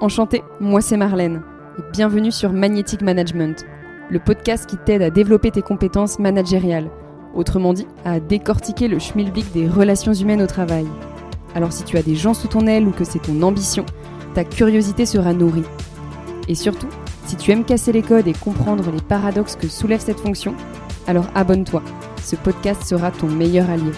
Enchantée, moi c'est Marlène bienvenue sur Magnetic Management, le podcast qui t'aide à développer tes compétences managériales, autrement dit à décortiquer le schmilblick des relations humaines au travail. Alors si tu as des gens sous ton aile ou que c'est ton ambition, ta curiosité sera nourrie. Et surtout, si tu aimes casser les codes et comprendre les paradoxes que soulève cette fonction, alors abonne-toi, ce podcast sera ton meilleur allié.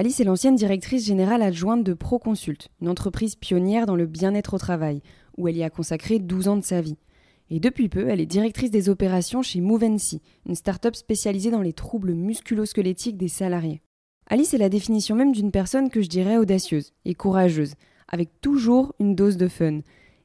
Alice est l'ancienne directrice générale adjointe de Proconsult, une entreprise pionnière dans le bien-être au travail, où elle y a consacré 12 ans de sa vie. Et depuis peu, elle est directrice des opérations chez Movency, une start-up spécialisée dans les troubles musculo-squelettiques des salariés. Alice est la définition même d'une personne que je dirais audacieuse et courageuse, avec toujours une dose de fun.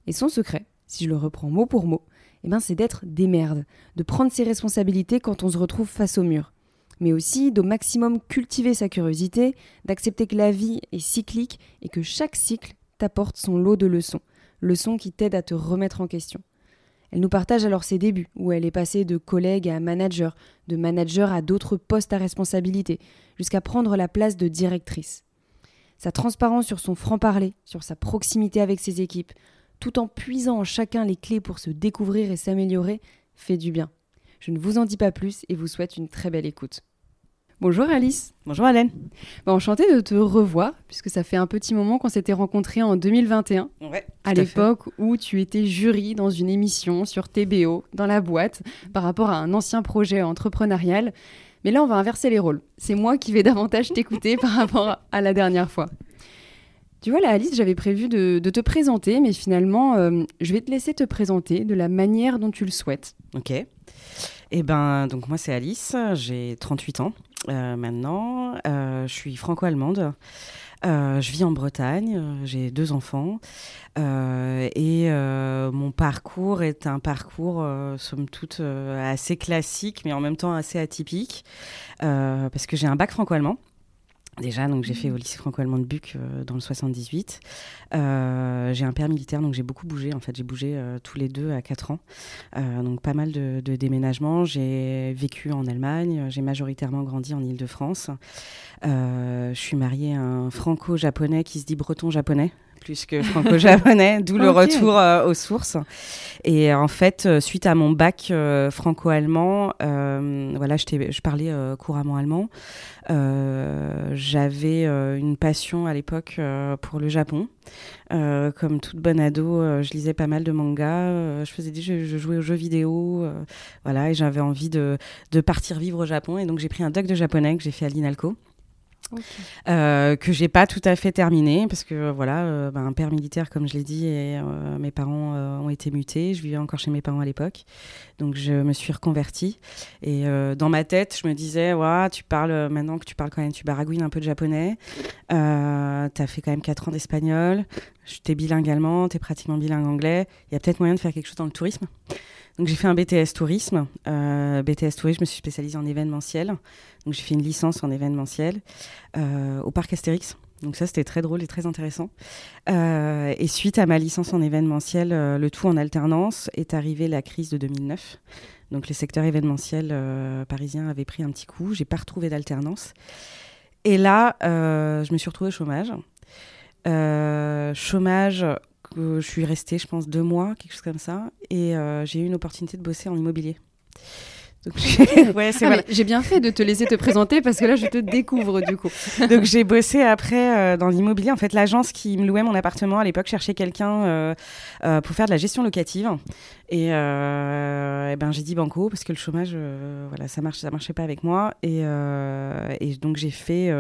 Et son secret, si je le reprends mot pour mot, eh ben c'est d'être des merdes, de prendre ses responsabilités quand on se retrouve face au mur mais aussi d'au maximum cultiver sa curiosité, d'accepter que la vie est cyclique et que chaque cycle t'apporte son lot de leçons, leçons qui t'aident à te remettre en question. Elle nous partage alors ses débuts, où elle est passée de collègue à manager, de manager à d'autres postes à responsabilité, jusqu'à prendre la place de directrice. Sa transparence sur son franc-parler, sur sa proximité avec ses équipes, tout en puisant en chacun les clés pour se découvrir et s'améliorer, fait du bien. Je ne vous en dis pas plus et vous souhaite une très belle écoute. Bonjour Alice. Bonjour Alain. Bah, enchantée de te revoir, puisque ça fait un petit moment qu'on s'était rencontrés en 2021, ouais, à l'époque où tu étais jury dans une émission sur TBO, dans la boîte, par rapport à un ancien projet entrepreneurial. Mais là, on va inverser les rôles. C'est moi qui vais davantage t'écouter par rapport à la dernière fois. Tu vois, là, Alice, j'avais prévu de, te présenter, mais finalement, euh, je vais te laisser te présenter de la manière dont tu le souhaites. Ok. Eh ben, donc moi c'est Alice, j'ai 38 ans euh, maintenant, euh, je suis franco-allemande. Euh, je vis en Bretagne, j'ai deux enfants et mon parcours est un parcours, somme toute, assez classique mais en même temps assez atypique parce que j'ai un bac franco-allemand. Déjà, donc j'ai fait au lycée franco-allemand de Buc euh, dans le 78. Euh, j'ai un père militaire, donc j'ai beaucoup bougé. En fait, j'ai bougé euh, tous les deux à 4 ans. donc pas mal de, de déménagements. J'ai vécu en Allemagne. J'ai majoritairement grandi en Ile-de-France. je suis mariée à un franco-japonais qui se dit breton-japonais plus que franco-japonais, d'où le retour aux sources. Et en fait, suite à mon bac franco-allemand, voilà, je parlais couramment allemand. Euh, j'avais euh, une passion à l'époque euh, pour le Japon. comme toute bonne ado, je lisais pas mal de mangas. je faisais je, jouais aux jeux vidéo, voilà, et j'avais envie de, de, partir vivre au Japon. Et donc j'ai pris un doc de japonais que j'ai fait à l'INALCO. Euh, que j'ai pas tout à fait terminé parce que voilà, euh, ben, un père militaire comme je l'ai dit et euh, mes parents ont été mutés. Je vivais encore chez mes parents à l'époque, donc je me suis reconvertie. Et dans ma tête, je me disais, ouais, tu parles maintenant que tu parles quand même, tu baragouines un peu de japonais. tu as fait quand même 4 ans d'espagnol. Tu es bilingue allemand, tu es pratiquement bilingue anglais. Il y a peut-être moyen de faire quelque chose dans le tourisme. Donc j'ai fait un BTS tourisme. Euh, BTS tourisme, je me suis spécialisée en événementiel. Donc j'ai fait une licence en événementiel euh, au parc Astérix. Donc ça c'était très drôle et très intéressant. Euh, et suite à ma licence en événementiel, le tout en alternance, est arrivée la crise de 2009. Donc le secteur événementiel parisien avait pris un petit coup. J'ai pas retrouvé d'alternance. Et là, je me suis retrouvée au chômage. chômage je suis restée, je pense, deux mois, quelque chose comme ça. Et euh, j'ai eu une opportunité de bosser en immobilier. Ouais, ah, J'ai bien fait de te laisser te présenter parce que là, je te découvre du coup. Donc, j'ai bossé après euh, dans l'immobilier. En fait, l'agence qui me louait mon appartement à l'époque cherchait quelqu'un euh, euh, pour faire de la gestion locative. Et, et ben, j'ai dit banco parce que le chômage, voilà, ça marche, ça marchait pas avec moi. Et, et donc, j'ai fait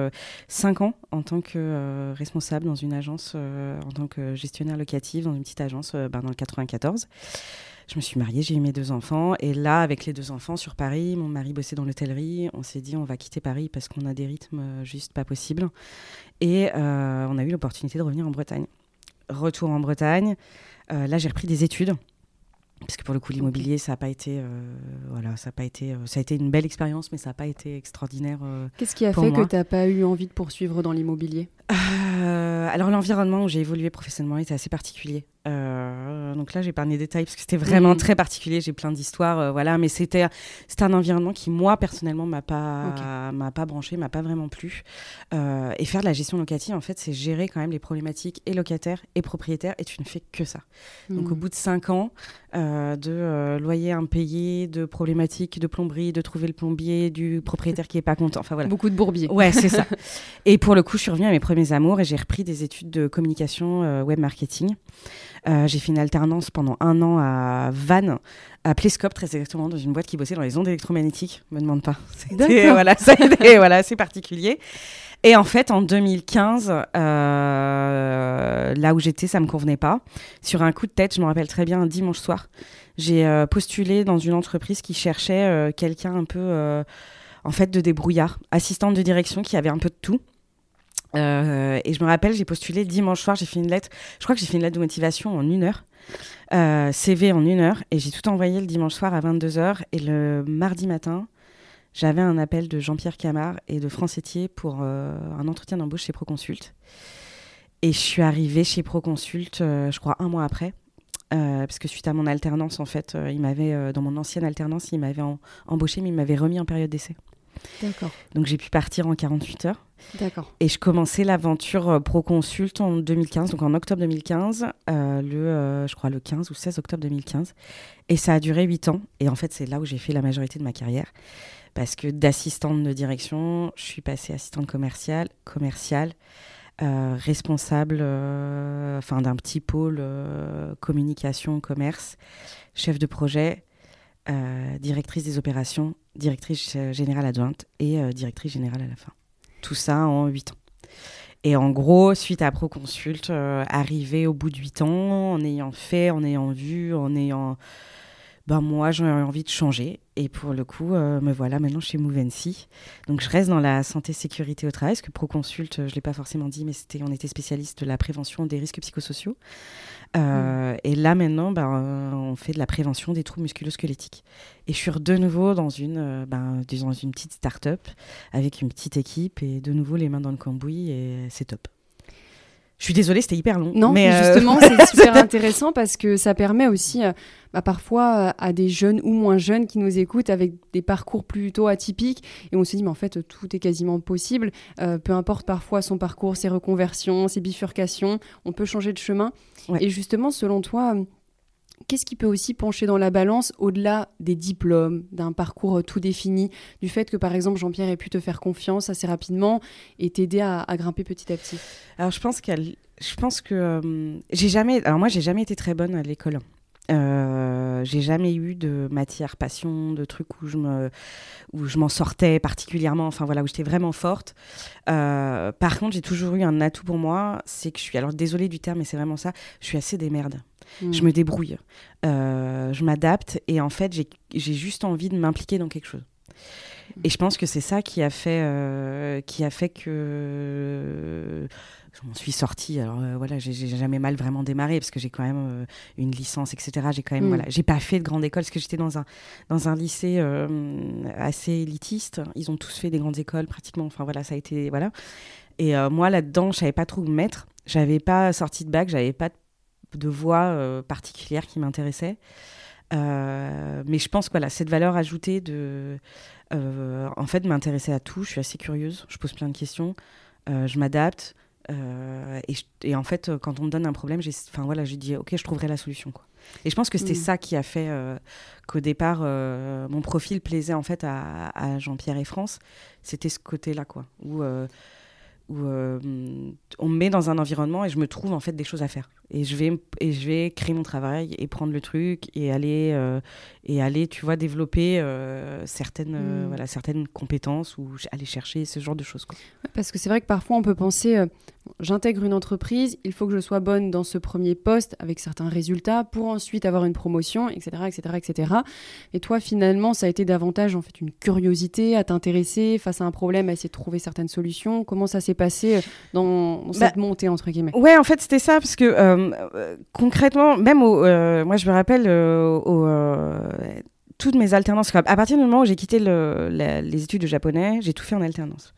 cinq ans en tant que responsable dans une agence, en tant que gestionnaire locatif dans une petite agence ben, dans le 94. Je me suis mariée, j'ai eu mes deux enfants. Et là, avec les deux enfants sur Paris, mon mari bossait dans l'hôtellerie. On s'est dit, on va quitter Paris parce qu'on a des rythmes euh, juste pas possibles. Et euh, on a eu l'opportunité de revenir en Bretagne. Retour en Bretagne. Euh, là, j'ai repris des études parce que pour le coup l'immobilier ça n'a pas été voilà ça a pas été ça a été une belle expérience mais ça n'a pas été extraordinaire qu'est-ce qui a fait que tu n'as pas eu envie de poursuivre dans l'immobilier? Alors l'environnement où j'ai évolué professionnellement était assez particulier. Euh, donc là, j'ai pas des détails parce que c'était vraiment Mhm. très particulier. J'ai plein d'histoires, euh, voilà. Mais c'était c'était un environnement qui moi personnellement m'a pas m'a pas branché, m'a pas vraiment plu. Euh, et faire de la gestion locative, en fait, c'est gérer quand même les problématiques et locataires et propriétaires. Et tu ne fais que ça. Donc Mm. au bout de cinq ans de loyer impayé, de problématiques de plomberie, de trouver le plombier, du propriétaire qui est pas content. Enfin voilà. Beaucoup de bourbiers. Ouais, c'est ça. Et pour le coup, je suis revenue à mes premiers amours et j'ai repris des études de communication web marketing. Euh, j'ai fait une alternance pendant un an à Vannes, à Plescope très exactement, dans une boîte qui bossait dans les ondes électromagnétiques. Me demande pas. C'était voilà, voilà, assez particulier. Et en fait, en 2015, euh, là où j'étais, ça me convenait pas. Sur un coup de tête, je me rappelle très bien, un dimanche soir, j'ai euh, postulé dans une entreprise qui cherchait quelqu'un un peu, en fait, de débrouillard, assistante de direction qui avait un peu de tout. Euh, et je me rappelle, j'ai postulé dimanche soir, j'ai fait une lettre, je crois que j'ai fait une lettre de motivation en une heure, euh, CV en une heure, et j'ai tout envoyé le dimanche soir à 22h. Et le mardi matin, j'avais un appel de Jean-Pierre Camard et de France Etier pour euh, un entretien d'embauche chez Proconsult. Et je suis arrivée chez Proconsult, euh, je crois, un mois après. parce que suite à mon alternance, en fait, il m'avait, dans mon ancienne alternance, il m'avait embauché, mais il m'avait remis en période d'essai. D'accord. Donc j'ai pu partir en 48 heures. D'accord. Et je commençais l'aventure euh, Proconsult en 2015, donc en octobre 2015, euh, le, euh, je crois le 15 ou 16 octobre 2015. Et ça a duré 8 ans. Et en fait, c'est là où j'ai fait la majorité de ma carrière. Parce que d'assistante de direction, je suis passée assistante commerciale, commerciale, euh, responsable enfin, d'un petit pôle communication, commerce, chef de projet, euh, directrice des opérations, directrice euh, générale adjointe et euh, directrice générale à la fin. Tout ça en 8 ans. Et en gros, suite à Proconsult, euh, arrivé au bout de 8 ans, en ayant fait, en ayant vu, en ayant... Ben moi, j'ai envie de changer. Et pour le coup, me voilà maintenant chez Movency. Donc, je reste dans la santé sécurité au travail, parce que Proconsult, euh, je ne l'ai pas forcément dit, mais c'était, on était spécialiste de la prévention des risques psychosociaux. Euh, Et là, maintenant, ben, euh, on fait de la prévention des troubles musculo-squelettiques. Et je suis de nouveau dans une, euh, ben, dans une petite start-up avec une petite équipe et de nouveau les mains dans le cambouis et c'est top. Je suis désolée, c'était hyper long. Non, mais euh, justement, c'est super intéressant parce que ça permet aussi, euh, bah, parfois, euh, à des jeunes ou moins jeunes qui nous écoutent avec des parcours plutôt atypiques, et on se dit, mais en fait, tout est quasiment possible. Peu importe parfois son parcours, ses reconversions, ses bifurcations, on peut changer de chemin. Ouais. Et justement, selon toi, Qu'est-ce qui peut aussi pencher dans la balance au-delà des diplômes, d'un parcours euh, tout défini, du fait que par exemple Jean-Pierre ait pu te faire confiance assez rapidement et t'aider à, grimper petit à petit? Alors je pense qu'elle, je pense que euh, j'ai jamais, alors moi j'ai jamais été très bonne à l'école. Euh, j'ai jamais eu de matière passion, de trucs où je me, où je m'en sortais particulièrement. Enfin voilà, où j'étais vraiment forte. Euh, par contre, j'ai toujours eu un atout pour moi, c'est que je suis, alors désolée du terme, mais c'est vraiment ça. Je suis assez démerde. Je Hmm. me débrouille, Euh, je m'adapte et en fait j'ai j'ai juste envie de m'impliquer dans quelque chose. Et je pense que c'est ça qui a fait, qui a fait que je m'en suis sortie. Alors euh, voilà, j'ai jamais mal vraiment démarré parce que j'ai quand même euh, une licence, etc. J'ai quand même, Mm. voilà, j'ai pas fait de grande école parce que j'étais dans un dans un lycée euh, assez élitiste. Ils ont tous fait des grandes écoles pratiquement. Enfin voilà, ça a été voilà. Et euh, moi là-dedans, je savais pas trop où me mettre. J'avais pas sorti de bac, j'avais pas de, de voie particulière qui m'intéressait. Euh, mais je pense que voilà, cette valeur ajoutée de, euh, en fait, m'intéresser à tout. Je suis assez curieuse, je pose plein de questions, euh, je m'adapte. Euh, et, je- et en fait, euh, quand on me donne un problème, j'ai, enfin voilà, j'ai dit ok, je trouverai la solution quoi. Et je pense que c'était Mm. ça qui a fait euh, qu'au départ, euh, mon profil plaisait en fait à, à Jean-Pierre et France. C'était ce côté-là quoi, où où on me met dans un environnement et je me trouve en fait des choses à faire. Et je vais, et je vais créer mon travail et prendre le truc et aller, euh, et aller tu vois, développer euh, certaines, euh, Mm. voilà, certaines compétences ou aller chercher ce genre de choses. Quoi. Parce que c'est vrai que parfois on peut penser, j'intègre une entreprise, il faut que je sois bonne dans ce premier poste avec certains résultats pour ensuite avoir une promotion, etc., etc., etc. Et toi finalement, ça a été davantage en fait une curiosité à t'intéresser face à un problème, à essayer de trouver certaines solutions. Comment ça s'est passé dans, dans Bah, cette montée entre guillemets? Ouais, en fait, c'était ça, parce que concrètement, même euh, moi, je me rappelle euh, euh, toutes mes alternances. À partir du moment où j'ai quitté les études de japonais, j'ai tout fait en alternance.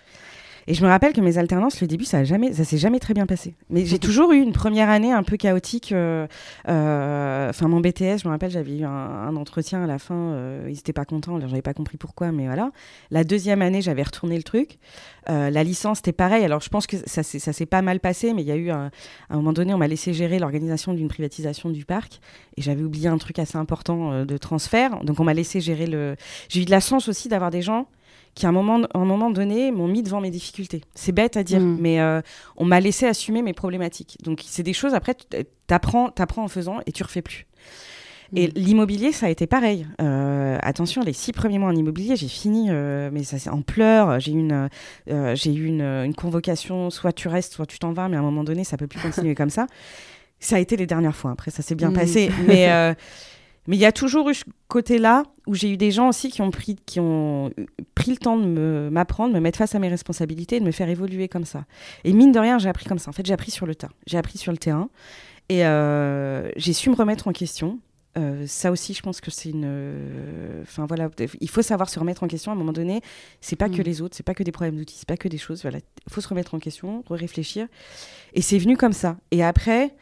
Et je me rappelle que mes alternances, le début, ça a jamais, s'est jamais très bien passé. Mais j'ai toujours eu une première année un peu chaotique. Euh, euh, enfin, mon BTS, je me rappelle, j'avais eu un, entretien à la fin. Euh, ils n'étaient pas contents, j'avais pas compris pourquoi, mais voilà. La deuxième année, j'avais retourné le truc. la licence, c'était pareil. Alors, je pense que ça, ça s'est pas mal passé, mais il y a eu un, à un moment donné, on m'a laissé gérer l'organisation d'une privatisation du parc, et j'avais oublié un truc assez important de transfert. Donc, on m'a laissé gérer le. J'ai eu de la chance aussi d'avoir des gens qui à un moment, un moment donné m'ont mis devant mes difficultés. C'est bête à dire, mm. mais euh, on m'a laissé assumer mes problématiques. Donc c'est des choses, après, tu apprends, en faisant et tu refais plus. Et mm. l'immobilier, ça a été pareil. Euh, attention, les six premiers mois en immobilier, j'ai fini, euh, mais ça c'est en pleurs. J'ai eu une, j'ai eu une, une, convocation, soit tu restes, soit tu t'en vas, mais à un moment donné, ça peut plus continuer comme ça. Ça a été les dernières fois. Après, ça s'est bien mm. passé, mais mais il y a toujours eu ce côté-là où j'ai eu des gens aussi qui ont pris, qui ont pris le temps de m'apprendre, me, mettre face à mes responsabilités, de me faire évoluer comme ça. Et mine de rien, j'ai appris comme ça. En fait, j'ai appris sur le tas. J'ai appris sur le terrain. Et euh, j'ai su me remettre en question. Euh, ça aussi, je pense que c'est une. Enfin voilà, il faut savoir se remettre en question à un moment donné. C'est pas que mm. les autres, c'est pas que des problèmes d'outils, c'est pas que des choses. Voilà, il faut se remettre en question, réfléchir. Et c'est venu comme ça. Et après,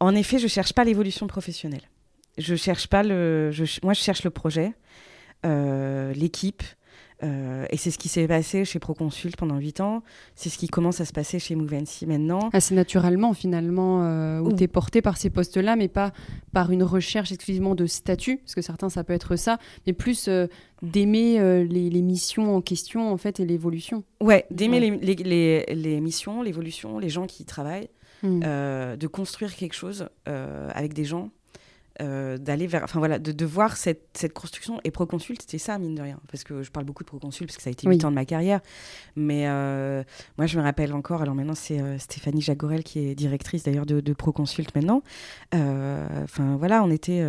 en effet, je cherche pas l'évolution professionnelle je cherche pas le. moi, je cherche le projet, euh, l'équipe. Euh, et c'est ce qui s'est passé chez Proconsult pendant 8 ans. C'est ce qui commence à se passer chez Movency maintenant. Assez naturellement, finalement, euh, où tu es porté par ces postes-là, mais pas par une recherche exclusivement de statut, parce que certains, ça peut être ça, mais plus d'aimer les, missions en question, en fait, et l'évolution. Ouais, d'aimer Les, les, les, missions, l'évolution, les gens qui y travaillent, hmm. de construire quelque chose avec des gens euh, d'aller vers, enfin voilà, de, de voir cette, cette, construction. Et Proconsult, c'était ça, mine de rien. Parce que je parle beaucoup de Proconsult, parce que ça a été 8 ans de ma carrière. Mais euh, moi, je me rappelle encore, alors maintenant, c'est euh, Stéphanie Jagorel qui est directrice d'ailleurs de, de, Proconsult maintenant. Enfin voilà, on était,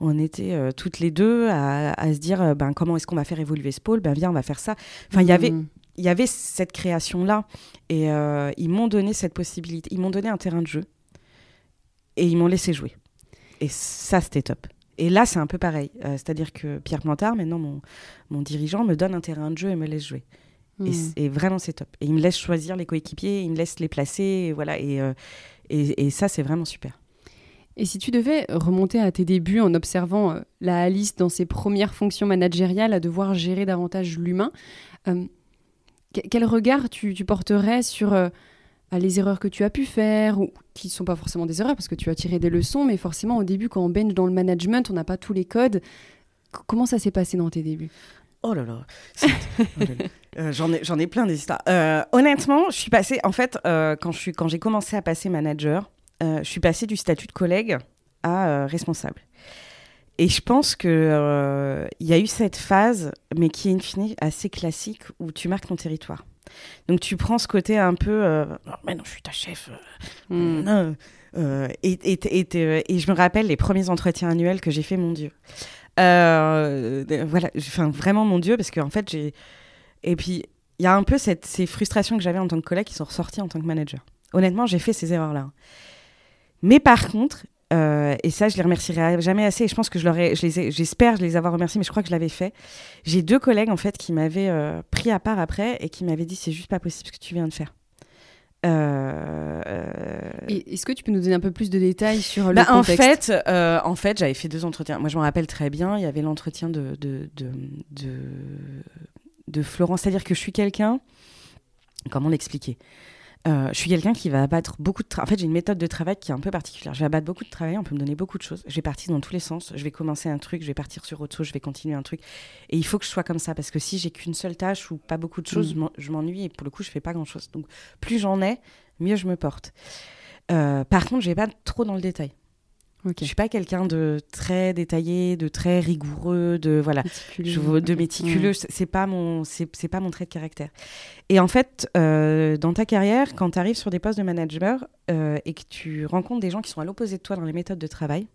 on était toutes les deux à, à se dire, ben, comment est-ce qu'on va faire évoluer ce pôle? Ben viens, on va faire ça. Enfin, il y avait. Mmh. Il y avait cette création-là et ils m'ont donné cette possibilité. Ils m'ont donné un terrain de jeu et ils m'ont laissé jouer. Et ça, c'était top. Et là, c'est un peu pareil. Euh, c'est-à-dire que Pierre Plantard, maintenant, mon, mon, dirigeant, me donne un terrain de jeu et me laisse jouer. Et, hmm. vraiment, c'est top. Et il me laisse choisir les coéquipiers, il me laisse les placer. Et voilà. Et, euh, et, et, ça, c'est vraiment super. Et si tu devais remonter à tes débuts en observant euh, la Alice dans ses premières fonctions managériales à devoir gérer davantage l'humain, quel regard tu, tu porterais sur à les erreurs que tu as pu faire, ou qui ne sont pas forcément des erreurs parce que tu as tiré des leçons, mais forcément au début quand on bench dans le management, on n'a pas tous les codes. comment ça s'est passé dans tes débuts? Oh là là, euh, j'en ai, plein des Euh, honnêtement, je suis passée, en fait, euh, quand, j'ai commencé à passer manager, je suis passée du statut de collègue à responsable. Et je pense qu'il il y a eu cette phase, mais qui est une fine assez classique, où tu marques ton territoire. Donc tu prends ce côté un peu, euh, mais non, je suis ta chef. Euh, hmm. euh, et, et, et, je me rappelle les premiers entretiens annuels que j'ai fait, mon Dieu. voilà, enfin vraiment mon Dieu, parce qu'en fait j'ai. Et puis il y a un peu cette, ces frustrations que j'avais en tant que collègue qui sont ressorties en tant que manager. Honnêtement, j'ai fait ces erreurs-là. Mais par contre, euh, et ça, je les remercierai jamais assez. Et je pense que je l'aurais, j'espère je les avoir remerciés, mais je crois que je l'avais fait. J'ai deux collègues en fait qui m'avaient euh, pris à part après et qui m'avaient dit c'est juste pas possible ce que tu viens de faire. Euh, est-ce que tu peux nous donner un peu plus de détails sur le bah, contexte? En fait, en fait, j'avais fait deux entretiens. Moi, je me rappelle très bien. Il y avait l'entretien de de, de, de, de Florence, c'est-à-dire que je suis quelqu'un. Comment l'expliquer? Euh, je suis quelqu'un qui va abattre beaucoup de travail. En fait, j'ai une méthode de travail qui est un peu particulière. Je vais abattre beaucoup de travail, on peut me donner beaucoup de choses. Je vais partir dans tous les sens. Je vais commencer un truc, je vais partir sur autre chose, je vais continuer un truc. Et il faut que je sois comme ça parce que si j'ai qu'une seule tâche ou pas beaucoup de choses, mm. je m'ennuie et pour le coup, je fais pas grand-chose. Donc, plus j'en ai, mieux je me porte. Euh, par contre, je vais pas trop dans le détail. Okay. Je suis pas quelqu'un de très détaillé, de très rigoureux, de voilà, méticuleux. de méticuleux. C'est pas mon, c'est pas mon trait de caractère. Et en fait, euh, dans ta carrière, quand tu arrives sur des postes de manager euh, et que tu rencontres des gens qui sont à l'opposé de toi dans les méthodes de travail,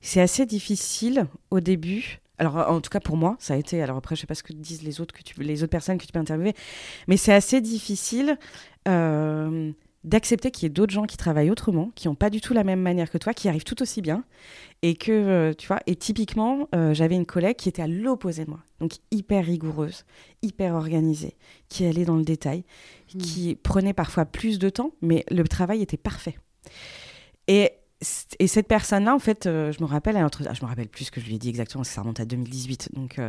c'est assez difficile au début. Alors, en tout cas pour moi, ça a été. Alors après, je sais pas ce que disent les autres que tu, les autres personnes que tu peux interviewer, mais c'est assez difficile. Euh, d'accepter qu'il y ait d'autres gens qui travaillent autrement, qui n'ont pas du tout la même manière que toi, qui arrivent tout aussi bien. Et que, euh, tu vois, et typiquement, euh, j'avais une collègue qui était à l'opposé de moi. Donc, hyper rigoureuse, hyper organisée, qui allait dans le détail, hmm. qui prenait parfois plus de temps, mais le travail était parfait. Et, et cette personne-là, en fait, euh, je me rappelle, à ah, je me rappelle plus ce que je lui ai dit exactement, parce que ça remonte à 2018. Donc,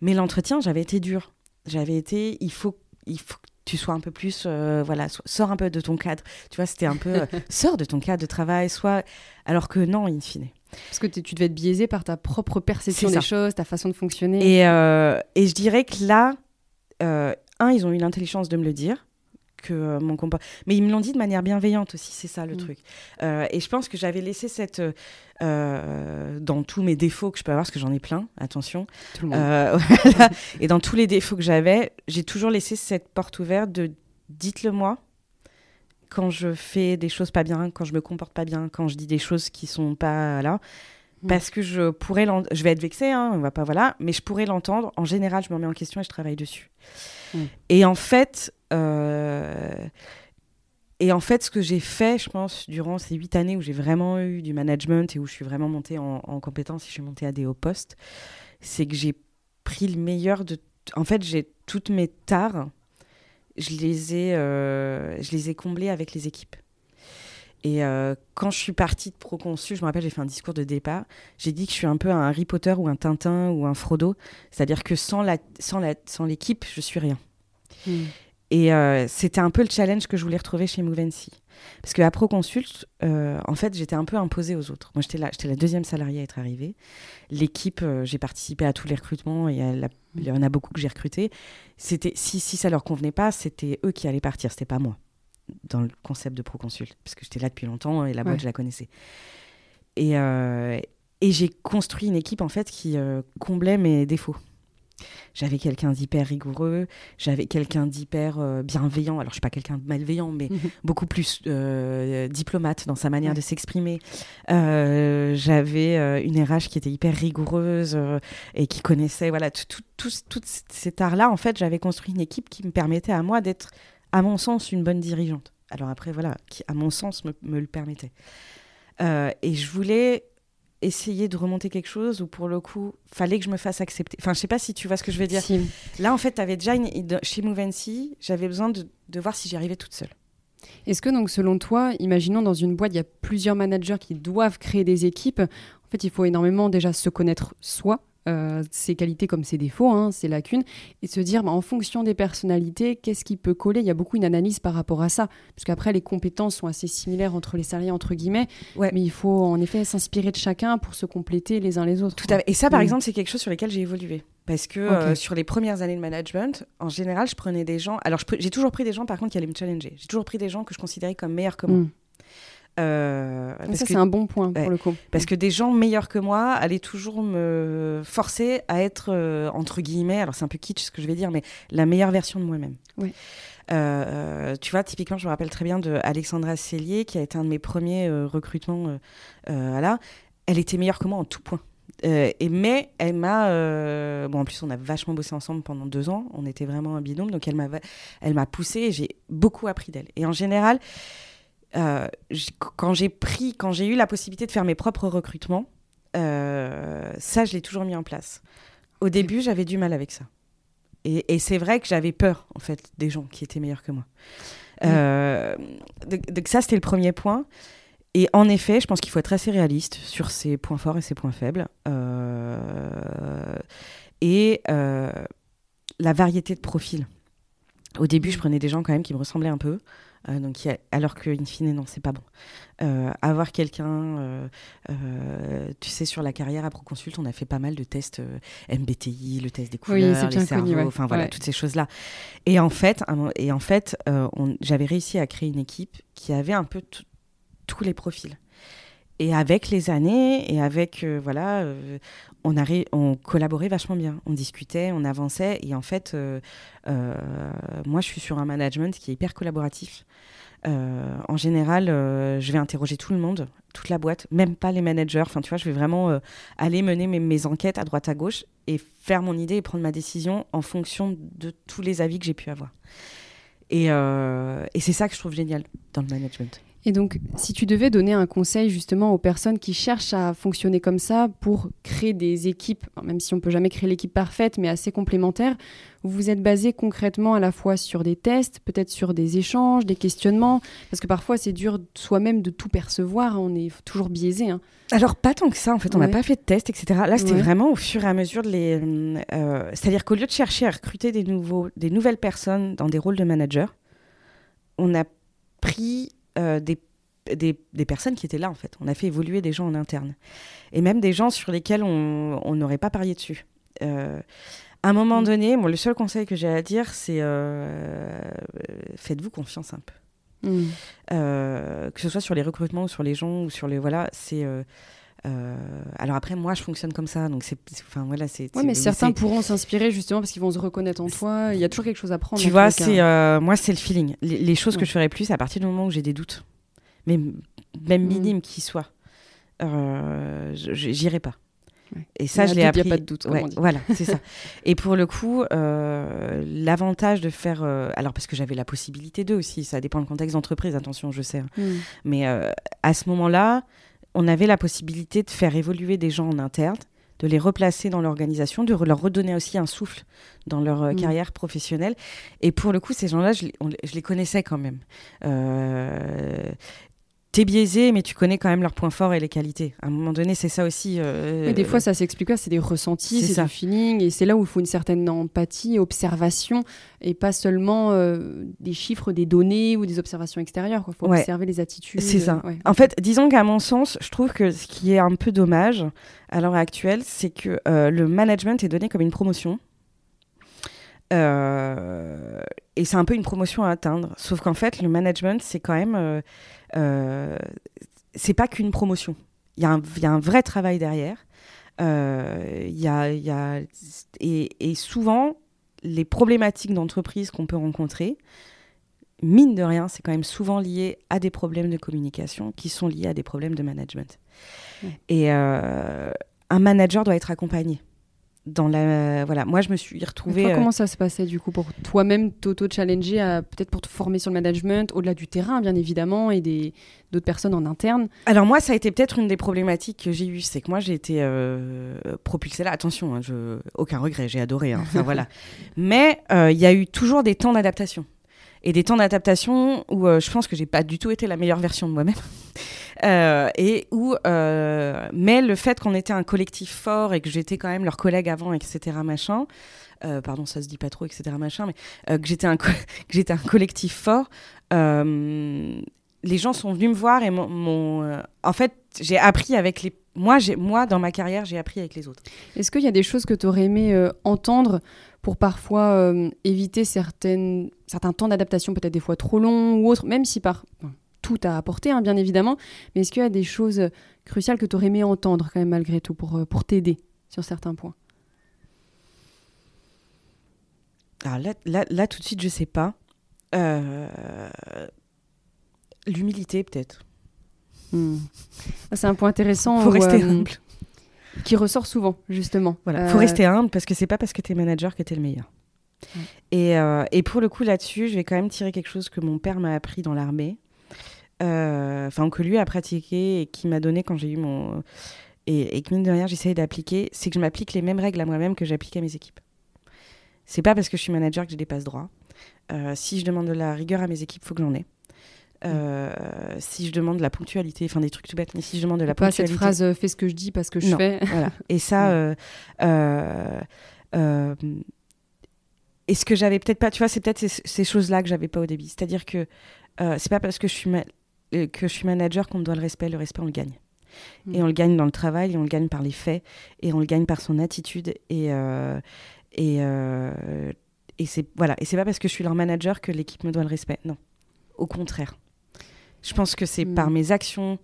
mais l'entretien, j'avais été dur. J'avais été, il faut, il faut tu sois un peu plus, euh, voilà, sors un peu de ton cadre. Tu vois, c'était un peu, euh, sors de ton cadre de travail, soit, alors que non, in fine. Parce que tu devais être biaisé par ta propre perception des choses, ta façon de fonctionner. Et, euh, et je dirais que là, un, ils ont eu l'intelligence de me le dire que euh, mon comportement. Mais ils me l'ont dit de manière bienveillante aussi, c'est ça le mm. truc. Euh, et je pense que j'avais laissé cette. Euh, dans tous mes défauts que je peux avoir, parce que j'en ai plein, attention. et dans tous les défauts que j'avais, j'ai toujours laissé cette porte ouverte de dites-le moi quand je fais des choses pas bien, quand je me comporte pas bien, quand je dis des choses qui sont pas là. Mm. Parce que je pourrais, je vais être vexée, hein, on va pas voilà, mais je pourrais l'entendre. En général, je m'en mets en question et je travaille dessus. Mm. Et en fait, euh, et en fait, ce que j'ai fait, je pense, durant ces huit années où j'ai vraiment eu du management et où je suis vraiment montée en, en compétence et je suis montée à des hauts postes, c'est que j'ai pris le meilleur de. En fait, j'ai toutes mes tares, je les ai, euh, je les ai comblées avec les équipes. Et euh, quand je suis partie de Proconsul, je me rappelle, j'ai fait un discours de départ. J'ai dit que je suis un peu un Harry Potter ou un Tintin ou un Frodo. C'est-à-dire que sans l'équipe, sans la, sans je suis rien. Hmm. Et euh, c'était un peu le challenge que je voulais retrouver chez Movency. Parce qu'à Proconsult, euh, en fait, j'étais un peu imposée aux autres. Moi, j'étais la, la deuxième salariée à être arrivée. L'équipe, euh, j'ai participé à tous les recrutements et il y en a beaucoup que j'ai recrutés. C'était, si, si ça leur convenait pas, c'était eux qui allaient partir, c'était pas moi, dans le concept de Proconsult. Parce que j'étais là depuis longtemps et la boîte, je la connaissais. Et, et j'ai construit une équipe, en fait, qui comblait mes défauts. J'avais quelqu'un d'hyper rigoureux, j'avais quelqu'un d'hyper euh, bienveillant. Alors, je suis pas quelqu'un de malveillant, mais mhm. beaucoup plus euh, diplomate dans sa manière de s'exprimer. Euh, j'avais une RH qui était hyper rigoureuse et qui connaissait voilà tout, cet art-là. En fait, j'avais construit une équipe qui me permettait à moi d'être, à mon sens, une bonne dirigeante. Alors après, voilà, qui, à mon sens, me, me le permettait. et je voulais essayer de remonter quelque chose ou pour le coup, fallait que je me fasse accepter. Enfin, je sais pas si tu vois ce que je veux dire. Là, en fait, tu avais déjà une... chez Movency, j'avais besoin de, de, voir si j'y arrivais toute seule. Est-ce que donc selon toi, imaginons dans une boîte, il y a plusieurs managers qui doivent créer des équipes. En fait, il faut énormément déjà se connaître soi, euh, ses qualités comme ses défauts, hein, ses lacunes, et se dire bah, en fonction des personnalités, qu'est-ce qui peut coller? Il y a beaucoup une analyse par rapport à ça, parce qu'après les compétences sont assez similaires entre les salariés entre guillemets, ouais. mais il faut en effet s'inspirer de chacun pour se compléter les uns les autres. Tout à Et ça, par mm. exemple, c'est quelque chose sur lequel j'ai évolué. Parce que euh, sur les premières années de management, en général, je prenais des gens. Alors, j'ai toujours pris des gens, par contre, qui allaient me challenger. J'ai toujours pris des gens que je considérais comme meilleurs que moi. Mm. Euh, ça, c'est un bon point pour le coup. Parce que des gens meilleurs que moi allaient toujours me forcer à être, euh, entre guillemets, alors c'est un peu kitsch ce que je vais dire, mais la meilleure version de moi-même. Oui. Euh, tu vois, typiquement, je me rappelle très bien de Alexandra Cellier, qui a été un de mes premiers recrutements. là, elle était meilleure que moi en tout point. et mais elle m'a bon en plus on a vachement bossé ensemble pendant deux ans on était vraiment un binôme donc elle m'a elle m'a poussé et j'ai beaucoup appris d'elle et en général euh, quand j'ai pris, quand j'ai eu la possibilité de faire mes propres recrutements, euh, ça, je l'ai toujours mis en place. Au début, j'avais du mal avec ça. Et, c'est vrai que j'avais peur, en fait, des gens qui étaient meilleurs que moi. Euh, donc, ça, c'était le premier point. Et en effet, je pense qu'il faut être assez réaliste sur ses points forts et ses points faibles. et la variété de profils. Au début, je prenais des gens quand même qui me ressemblaient un peu. Euh, donc, alors qu'in fine, non, c'est pas bon. Euh, avoir quelqu'un, euh, tu sais, sur la carrière à Proconsult, on a fait pas mal de tests MBTI, le test des couleurs, les cerveaux, enfin voilà, toutes ces choses-là. Et en fait, et en fait j'avais réussi à créer une équipe qui avait un peu tous les profils. Et avec les années, et avec, voilà, on, collaborait vachement bien. On discutait, on avançait. Et en fait, euh, euh, moi, je suis sur un management qui est hyper collaboratif. Euh, en général, je vais interroger tout le monde, toute la boîte, même pas les managers. Enfin, tu vois, je vais vraiment aller mener mes, enquêtes à droite à gauche et faire mon idée et prendre ma décision en fonction de tous les avis que j'ai pu avoir. Et c'est ça que je trouve génial. dans le management. Et donc, si tu devais donner un conseil justement aux personnes qui cherchent à fonctionner comme ça pour créer des équipes, même si on peut jamais créer l'équipe parfaite, mais assez complémentaires, vous vous êtes basé concrètement à la fois sur des tests, peut-être sur des échanges, des questionnements, parce que parfois c'est dur soi-même de tout percevoir, on est toujours biaisé. Hein. Alors pas tant que ça, en fait, on n'a pas fait de tests, etc. Là, c'était vraiment au fur et à mesure de les... Euh, c'est-à-dire qu'au lieu de chercher à recruter des, nouveaux, des nouvelles personnes dans des rôles de manager, on a pris euh, des, des, personnes qui étaient là, en fait. On a fait évoluer des gens en interne. Et même des gens sur lesquels on n'aurait pas parié dessus. Euh, à un moment mm. donné, moi, le seul conseil que j'ai à dire, c'est euh, faites-vous confiance un peu. Mm. que ce soit sur les recrutements ou sur les gens ou sur les voilà, c'est euh, alors après, moi, je fonctionne comme ça, donc c'est, enfin voilà, c'est. Oui, mais certains pourront s'inspirer justement parce qu'ils vont se reconnaître en toi. Il y a toujours quelque chose à prendre. Tu vois, c'est euh, moi, c'est le feeling. Les, choses que je ferais plus, à partir du moment où j'ai des doutes, mais même mm. minimes qu'ils soient, euh, j'irai pas. Et ça, je l'ai appris. Il n'y a pas de doute. voilà, c'est ça. Et pour le coup, l'avantage de faire. alors, parce que j'avais la possibilité d'eux aussi, ça dépend du contexte d'entreprise, attention, je sais. Hein. Mm. Mais à ce moment-là, on avait la possibilité de faire évoluer des gens en interne, de les replacer dans l'organisation, de leur redonner aussi un souffle dans leur euh, mm. carrière professionnelle. Et pour le coup, ces gens-là, je, les connaissais quand même. Euh, t'es biaisé, mais tu connais quand même leurs points forts et les qualités. À un moment donné, c'est ça aussi. Euh, mais des fois, ça s'explique pas, c'est des ressentis, c'est du feeling, et c'est là où il faut une certaine empathie, observation, et pas seulement euh, des chiffres, des données ou des observations extérieures. Il faut observer les attitudes. C'est ça. En fait, disons qu'à mon sens, je trouve que ce qui est un peu dommage à l'heure actuelle, c'est que euh, le management est donné comme une promotion. et c'est un peu une promotion à atteindre. Sauf qu'en fait, le management, c'est quand même euh, c'est pas qu'une promotion. Il y, y, a un vrai travail derrière. Euh, y a, y a, et, et, souvent, les problématiques d'entreprise qu'on peut rencontrer, mine de rien, c'est quand même souvent lié à des problèmes de communication qui sont liés à des problèmes de management. Et euh, un manager doit être accompagné dans la voilà. Moi je me suis retrouvée toi, comment euh, ça se passait du coup pour toi-même t'auto-challenger peut-être pour te former sur le management au-delà du terrain bien évidemment et des d'autres personnes en interne? Alors moi ça a été peut-être une des problématiques que j'ai eues c'est que moi j'ai été euh, propulsée là. Attention hein, je... aucun regret j'ai adoré hein, voilà. Mais euh, il y a eu toujours des temps d'adaptation et des temps d'adaptation où je pense que j'ai pas du tout été la meilleure version de moi-même euh, et où, euh, mais le fait qu'on était un collectif fort et que j'étais quand même leur collègue avant, etc., machin, euh, pardon, ça se dit pas trop, etc., machin, mais que j'étais un, j'étais un collectif fort, les gens sont venus me voir et mon, en fait, j'ai appris avec les moi, moi, dans ma carrière, j'ai appris avec les autres. Est-ce qu'il y a des choses que tu aurais aimé entendre pour parfois éviter certaines, certains temps d'adaptation, peut-être des fois trop longs ou autres, même si par tout à apporter, hein, bien évidemment. Mais est-ce qu'il y a des choses cruciales que tu aurais aimé entendre, quand même, malgré tout, pour, euh, pour t'aider sur certains points? Alors là, là, tout de suite, je sais pas. Euh, l'humilité, peut-être. Hmm. C'est un point intéressant. Il faut rester euh, humble. Qui ressort souvent, justement. Voilà, faut rester humble parce que c'est pas parce que tu es manager que tu es le meilleur. Et, et, pour le coup, là-dessus, je vais quand même tirer quelque chose que mon père m'a appris dans l'armée. Euh, enfin que lui a pratiqué et qui m'a donné quand j'ai eu mon et, et que mine de rien j'essaye d'appliquer, c'est que je m'applique les mêmes règles à moi-même que j'applique à mes équipes. C'est pas parce que je suis manager que j'ai des passes droits. Euh, si je demande de la rigueur à mes équipes, faut que j'en ai. Euh, si je demande de la ponctualité, enfin des trucs tout bêtes, mais si je demande de la pas ponctualité. cette phrase fais ce que je dis parce que je fais. voilà. Et ça, et ce que j'avais peut-être pas, tu vois, c'est peut-être ces, ces choses-là que j'avais pas au début. C'est-à-dire que c'est pas parce que je suis que je suis manager qu'on me doit le respect. Le respect, on le gagne. Et mm. on le gagne dans le travail, et on le gagne par les faits, et on le gagne par son attitude. Et, euh, et, euh, et c'est voilà. Et c'est pas parce que je suis leur manager que l'équipe me doit le respect. Non, au contraire. Je pense que c'est par mm. mes actions,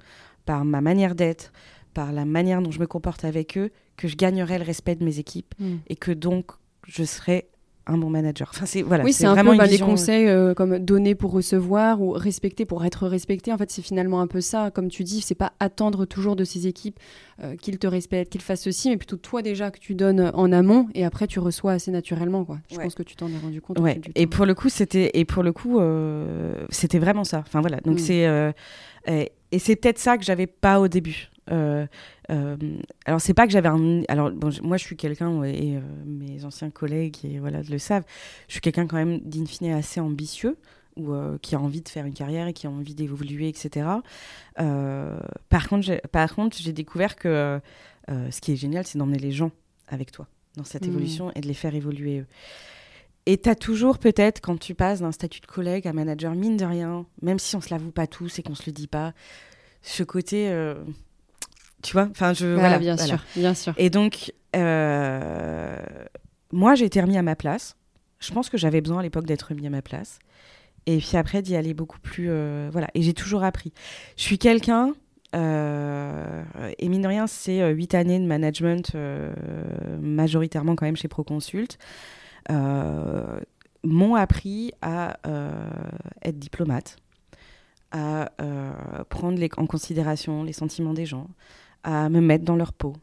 par ma manière d'être, par la manière dont je me comporte avec eux, que je gagnerai le respect de mes équipes, mm. et que donc je serai un bon manager. Enfin, c'est voilà, oui, c'est un peu bah, les conseils comme donner pour recevoir ou respecter pour être respecté. En fait, c'est finalement un peu ça. Comme tu dis, c'est pas attendre toujours de ces équipes qu'ils te respectent, qu'ils fassent ceci, mais plutôt toi déjà que tu donnes en amont et après tu reçois assez naturellement. Quoi. Je pense que tu t'en es rendu compte. Ouais. Et pour le coup, c'était et pour le coup, c'était vraiment ça. Enfin voilà. Donc mm. c'est et, et c'est peut-être ça que j'avais pas au début. Euh, euh, alors c'est pas que j'avais un alors bon, moi je suis quelqu'un et euh, mes anciens collègues et voilà le savent je suis quelqu'un quand même d'in fine assez ambitieux ou qui a envie de faire une carrière et qui a envie d'évoluer etc par contre j'ai, par contre j'ai découvert que ce qui est génial c'est d'emmener les gens avec toi dans cette mmh. évolution et de les faire évoluer et tu as toujours peut-être, quand tu passes d'un statut de collègue à manager, mine de rien, même si on se l'avoue pas tous et qu'on se le dit pas, ce côté tu vois enfin je voilà, bien sûr bien sûr. Et donc euh, moi j'ai été remis à ma place. Je pense que j'avais besoin à l'époque d'être remis à ma place. Et puis après d'y aller beaucoup plus euh, voilà. Et j'ai toujours appris. Je suis quelqu'un euh, et mine de rien c'est huit années de management majoritairement quand même chez Proconsult m'ont appris à être diplomate à prendre les, en considération les sentiments des gens, à me mettre dans leur peau,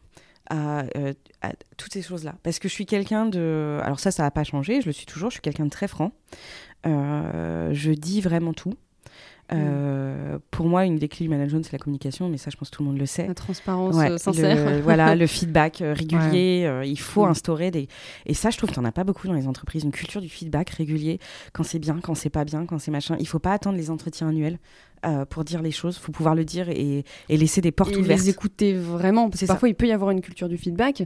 euh, à, toutes ces choses-là. Parce que je suis quelqu'un de... Alors ça, ça n'a pas changé, je le suis toujours, je suis quelqu'un de très franc. Euh, je dis vraiment tout. Euh, pour moi, une des clés du management, c'est la communication, mais ça, je pense que tout le monde le sait. La transparence sincère. Le, voilà, le feedback régulier, il faut mm. instaurer des. Et ça, je trouve qu'il n'y en a pas beaucoup dans les entreprises, une culture du feedback régulier, quand c'est bien, quand c'est pas bien, quand c'est machin. Il faut pas attendre les entretiens annuels. Euh, pour dire les choses. Il faut pouvoir le dire et, laisser des portes et ouvertes. Les écouter vraiment. Parce que parfois, il peut y avoir une culture du feedback,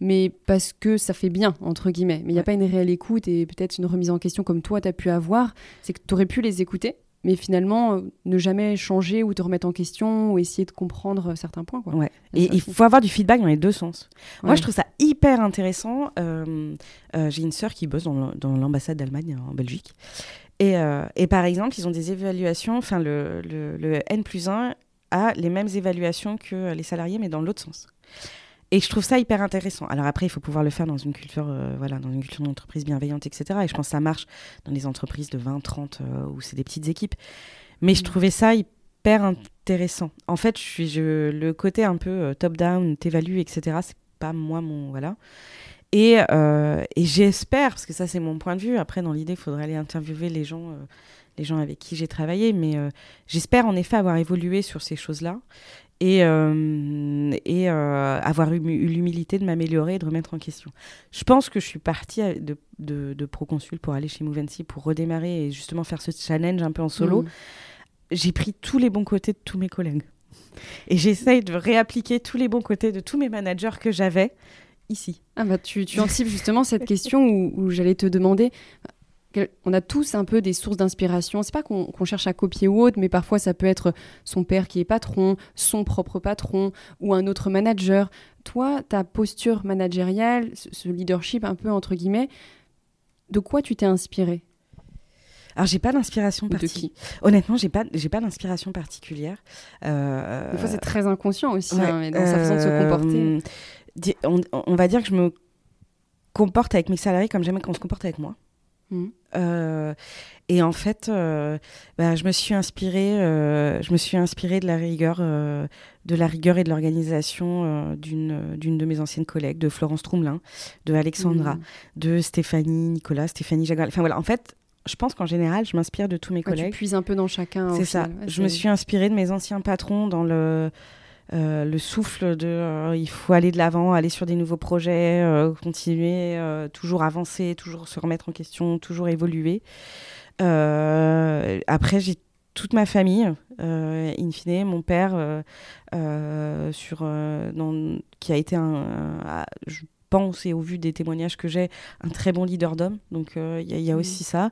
mais parce que ça fait bien, entre guillemets. Mais il n'y a pas une réelle écoute et peut-être une remise en question comme toi, tu as pu avoir. C'est que tu aurais pu les écouter, mais finalement, euh, ne jamais changer ou te remettre en question ou essayer de comprendre certains points. Quoi. Ouais. Et il faut avoir du feedback dans les deux sens. Moi, je trouve ça hyper intéressant. Euh, j'ai une sœur qui bosse dans l'ambassade d'Allemagne en Belgique. Euh, et, par exemple, ils ont des évaluations, enfin, le, le, N plus 1 a les mêmes évaluations que les salariés, mais dans l'autre sens. Et je trouve ça hyper intéressant. Alors après, il faut pouvoir le faire dans une culture, euh, voilà, dans une culture d'entreprise bienveillante, etc. Et je pense que ça marche dans les entreprises de 20, 30, euh, où c'est des petites équipes. Mais je mmh. trouvais ça hyper intéressant. En fait, je suis, je, le côté un peu top-down, t'évalues, etc., c'est pas moi mon... Voilà. Euh, et, j'espère, parce que ça c'est mon point de vue, après dans l'idée il faudrait aller interviewer les gens, euh, les gens avec qui j'ai travaillé, mais euh, j'espère en effet avoir évolué sur ces choses-là et, et avoir eu, l'humilité de m'améliorer et de remettre en question. Je pense que je suis partie de, de, de Proconsul pour aller chez Movency pour redémarrer et justement faire ce challenge un peu en solo. Mmh. J'ai pris tous les bons côtés de tous mes collègues. Et j'essaye de réappliquer tous les bons côtés de tous mes managers que j'avais ici. Ah bah tu, tu anticipes justement cette question où, j'allais te demander. On a tous un peu des sources d'inspiration. C'est pas qu'on cherche à copier ou autre, mais parfois ça peut être son père qui est patron, son propre patron ou un autre manager. Toi, ta posture managériale, ce leadership un peu entre guillemets, de quoi tu t'es inspiré alors j'ai pas d'inspiration particulière. Honnêtement, j'ai pas j'ai pas d'inspiration particulière. Euh, Des fois c'est très inconscient aussi hein, dans sa façon de se comporter. Euh, on, va dire que je me comporte avec mes salariés comme j'aime qu'on se comporte avec moi. Mmh. Euh, et en fait, euh, bah, je me suis inspirée, euh, je me suis inspirée de la rigueur, de la rigueur et de l'organisation d'une d'une de mes anciennes collègues, de Florence Troumelin, de Alexandra, mmh. de Stéphanie Nicolas, Stéphanie Jagal. Enfin voilà, en fait, je pense qu'en général, je m'inspire de tous mes collègues. Tu puises un peu dans chacun. C'est ça. je me suis inspirée de mes anciens patrons dans le euh, le souffle de euh, il faut aller de l'avant, aller sur des nouveaux projets, euh, continuer, toujours avancer, toujours se remettre en question, toujours évoluer. après, j'ai toute ma famille, in fine, mon père, sur, qui a été un, pense, et au vu des témoignages que j'ai, un très bon leader d'homme. Donc il y, a mmh. aussi ça.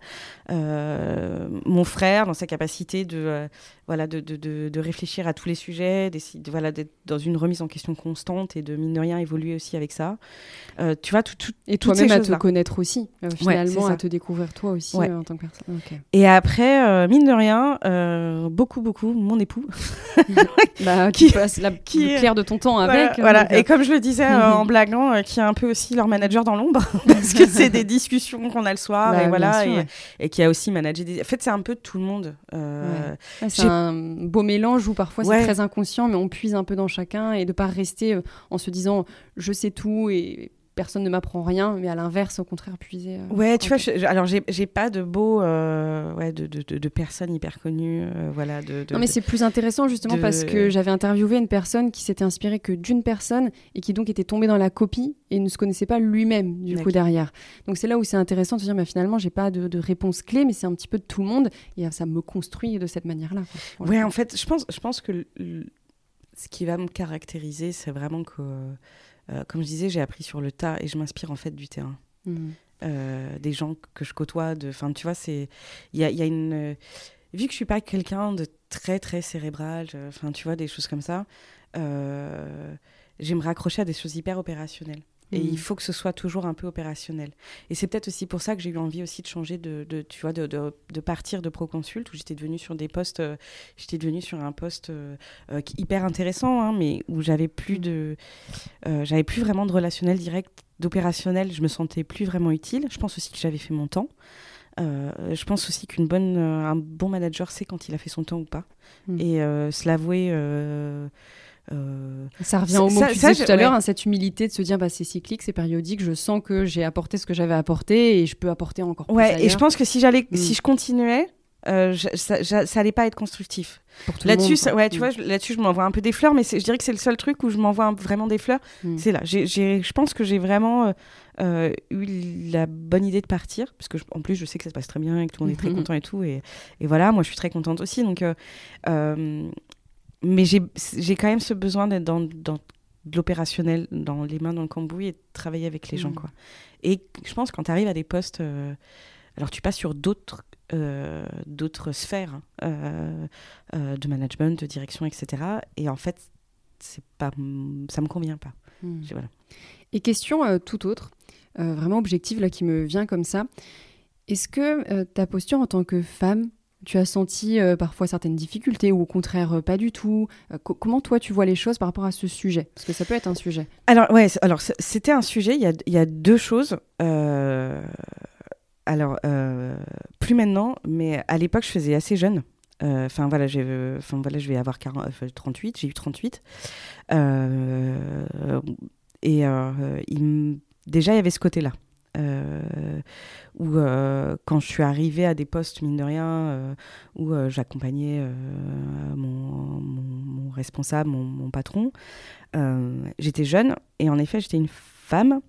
mon frère, dans sa capacité de voilà, de, de, de, réfléchir à tous les sujets, voilà, d'être dans une remise en question constante et de mine de rien évoluer aussi avec ça. Euh, tu vois, tout, tout, et toi-même à te connaître aussi, euh, finalement, à te découvrir toi aussi euh, en tant que personne. Et après, mine de rien, beaucoup, beaucoup, mon époux. bah, qui, passe la, qui de ton temps avec. Voilà, et comme je le disais en blaguant, qui est un peu aussi leur manager dans l'ombre parce que c'est des discussions qu'on a le soir Bah, et voilà sûr, et, ouais. et qui a aussi managé des. En fait, c'est un peu tout le monde. Euh, Ouais, un beau mélange où parfois Ouais. c'est très inconscient, mais on puise un peu dans chacun et de pas rester euh, en se disant je sais tout et personne ne m'apprend rien, mais à l'inverse, au contraire, puiser. euh, Ouais, tu vois, je- alors j'ai pas de beaux, euh, ouais, de, de, de, de personnes hyper connues, euh, voilà. De, Non, mais c'est plus intéressant justement parce que j'avais interviewé une personne qui s'était inspirée que d'une personne et qui donc était tombée dans la copie et ne se connaissait pas lui-même du coup derrière. Donc c'est là où c'est intéressant de se dire bah, finalement j'ai pas de, réponse clé mais c'est un petit peu de tout le monde et ça me construit de cette manière-là. Ouais, en fait, je pense, je pense que ce qui va me caractériser, c'est vraiment que, euh, comme je disais, j'ai appris sur le tas et je m'inspire en fait du terrain. Mm. euh, des gens que je côtoie. De, enfin, tu vois, c'est il y a, il y a une euh, vu que je suis pas quelqu'un de très très cérébral, je- enfin, tu vois, des choses comme ça. Euh, J'aime me raccrocher à des choses hyper opérationnelles. Et Mm. il faut que ce soit toujours un peu opérationnel. Et c'est peut-être aussi pour ça que j'ai eu envie aussi de changer de, de- tu vois, de, de, de partir de Proconsult où j'étais devenue sur des postes, euh, j'étais devenue sur un poste euh, euh, hyper intéressant, hein, mais où j'avais plus de, j'avais plus vraiment de relationnel direct, d'opérationnel. Je me sentais plus vraiment utile. Je pense aussi que j'avais fait mon temps. Euh, je pense aussi qu'une bonne, euh, un bon manager sait quand il a fait son temps ou pas. Mm. Et euh, se l'avouer. Euh, Ça revient au mot que tu ça, disais je- tout à l'heure, ouais. hein, cette humilité de se dire bah, c'est cyclique, c'est périodique, je sens que j'ai apporté ce que j'avais apporté et je peux apporter encore plus. Ouais, et je pense que si j'allais, Mm. si je continuais, euh, je- ça, ça, ça allait pas être constructif. Là-dessus, ouais, tu Mm. vois, je- là-dessus, je m'envoie un peu des fleurs, mais je dirais que c'est le seul truc où je m'envoie vraiment des fleurs. Mm. C'est là. Je pense que j'ai vraiment euh, eu la bonne idée de partir, parce que je- en plus, je sais que ça se passe très bien et que tout le monde est très content et tout, et, et voilà, moi, je suis très contente aussi. Donc, euh, mais j'ai, quand même ce besoin d'être dans, dans de l'opérationnel, dans les mains dans le cambouis et de travailler avec les gens, Mm. quoi. Et je pense que quand tu arrives à des postes, euh, alors tu passes sur d'autres euh, d'autres sphères hein, euh, de management, de direction, etc. Et en fait, c'est pas, ça me convient pas. Mm. Voilà. Et question tout autre, vraiment objective là qui me vient comme ça. Est-ce que ta posture en tant que femme, tu as senti euh, parfois certaines difficultés ou au contraire euh, pas du tout Euh, co- Comment toi tu vois les choses par rapport à ce sujet? Parce que ça peut être un sujet. Alors, ouais, alors c'était un sujet. Il y a, y a deux choses. Alors, plus maintenant, mais à l'époque, je faisais assez jeune. Enfin voilà, j'ai, voilà, je vais avoir 40, enfin, 38. J'ai eu 38. Euh, et déjà, il y avait ce côté-là. Euh, où euh, quand je suis arrivée à des postes mine de rien euh, où j'accompagnais mon, responsable, mon, patron, j'étais jeune et en effet j'étais une femme,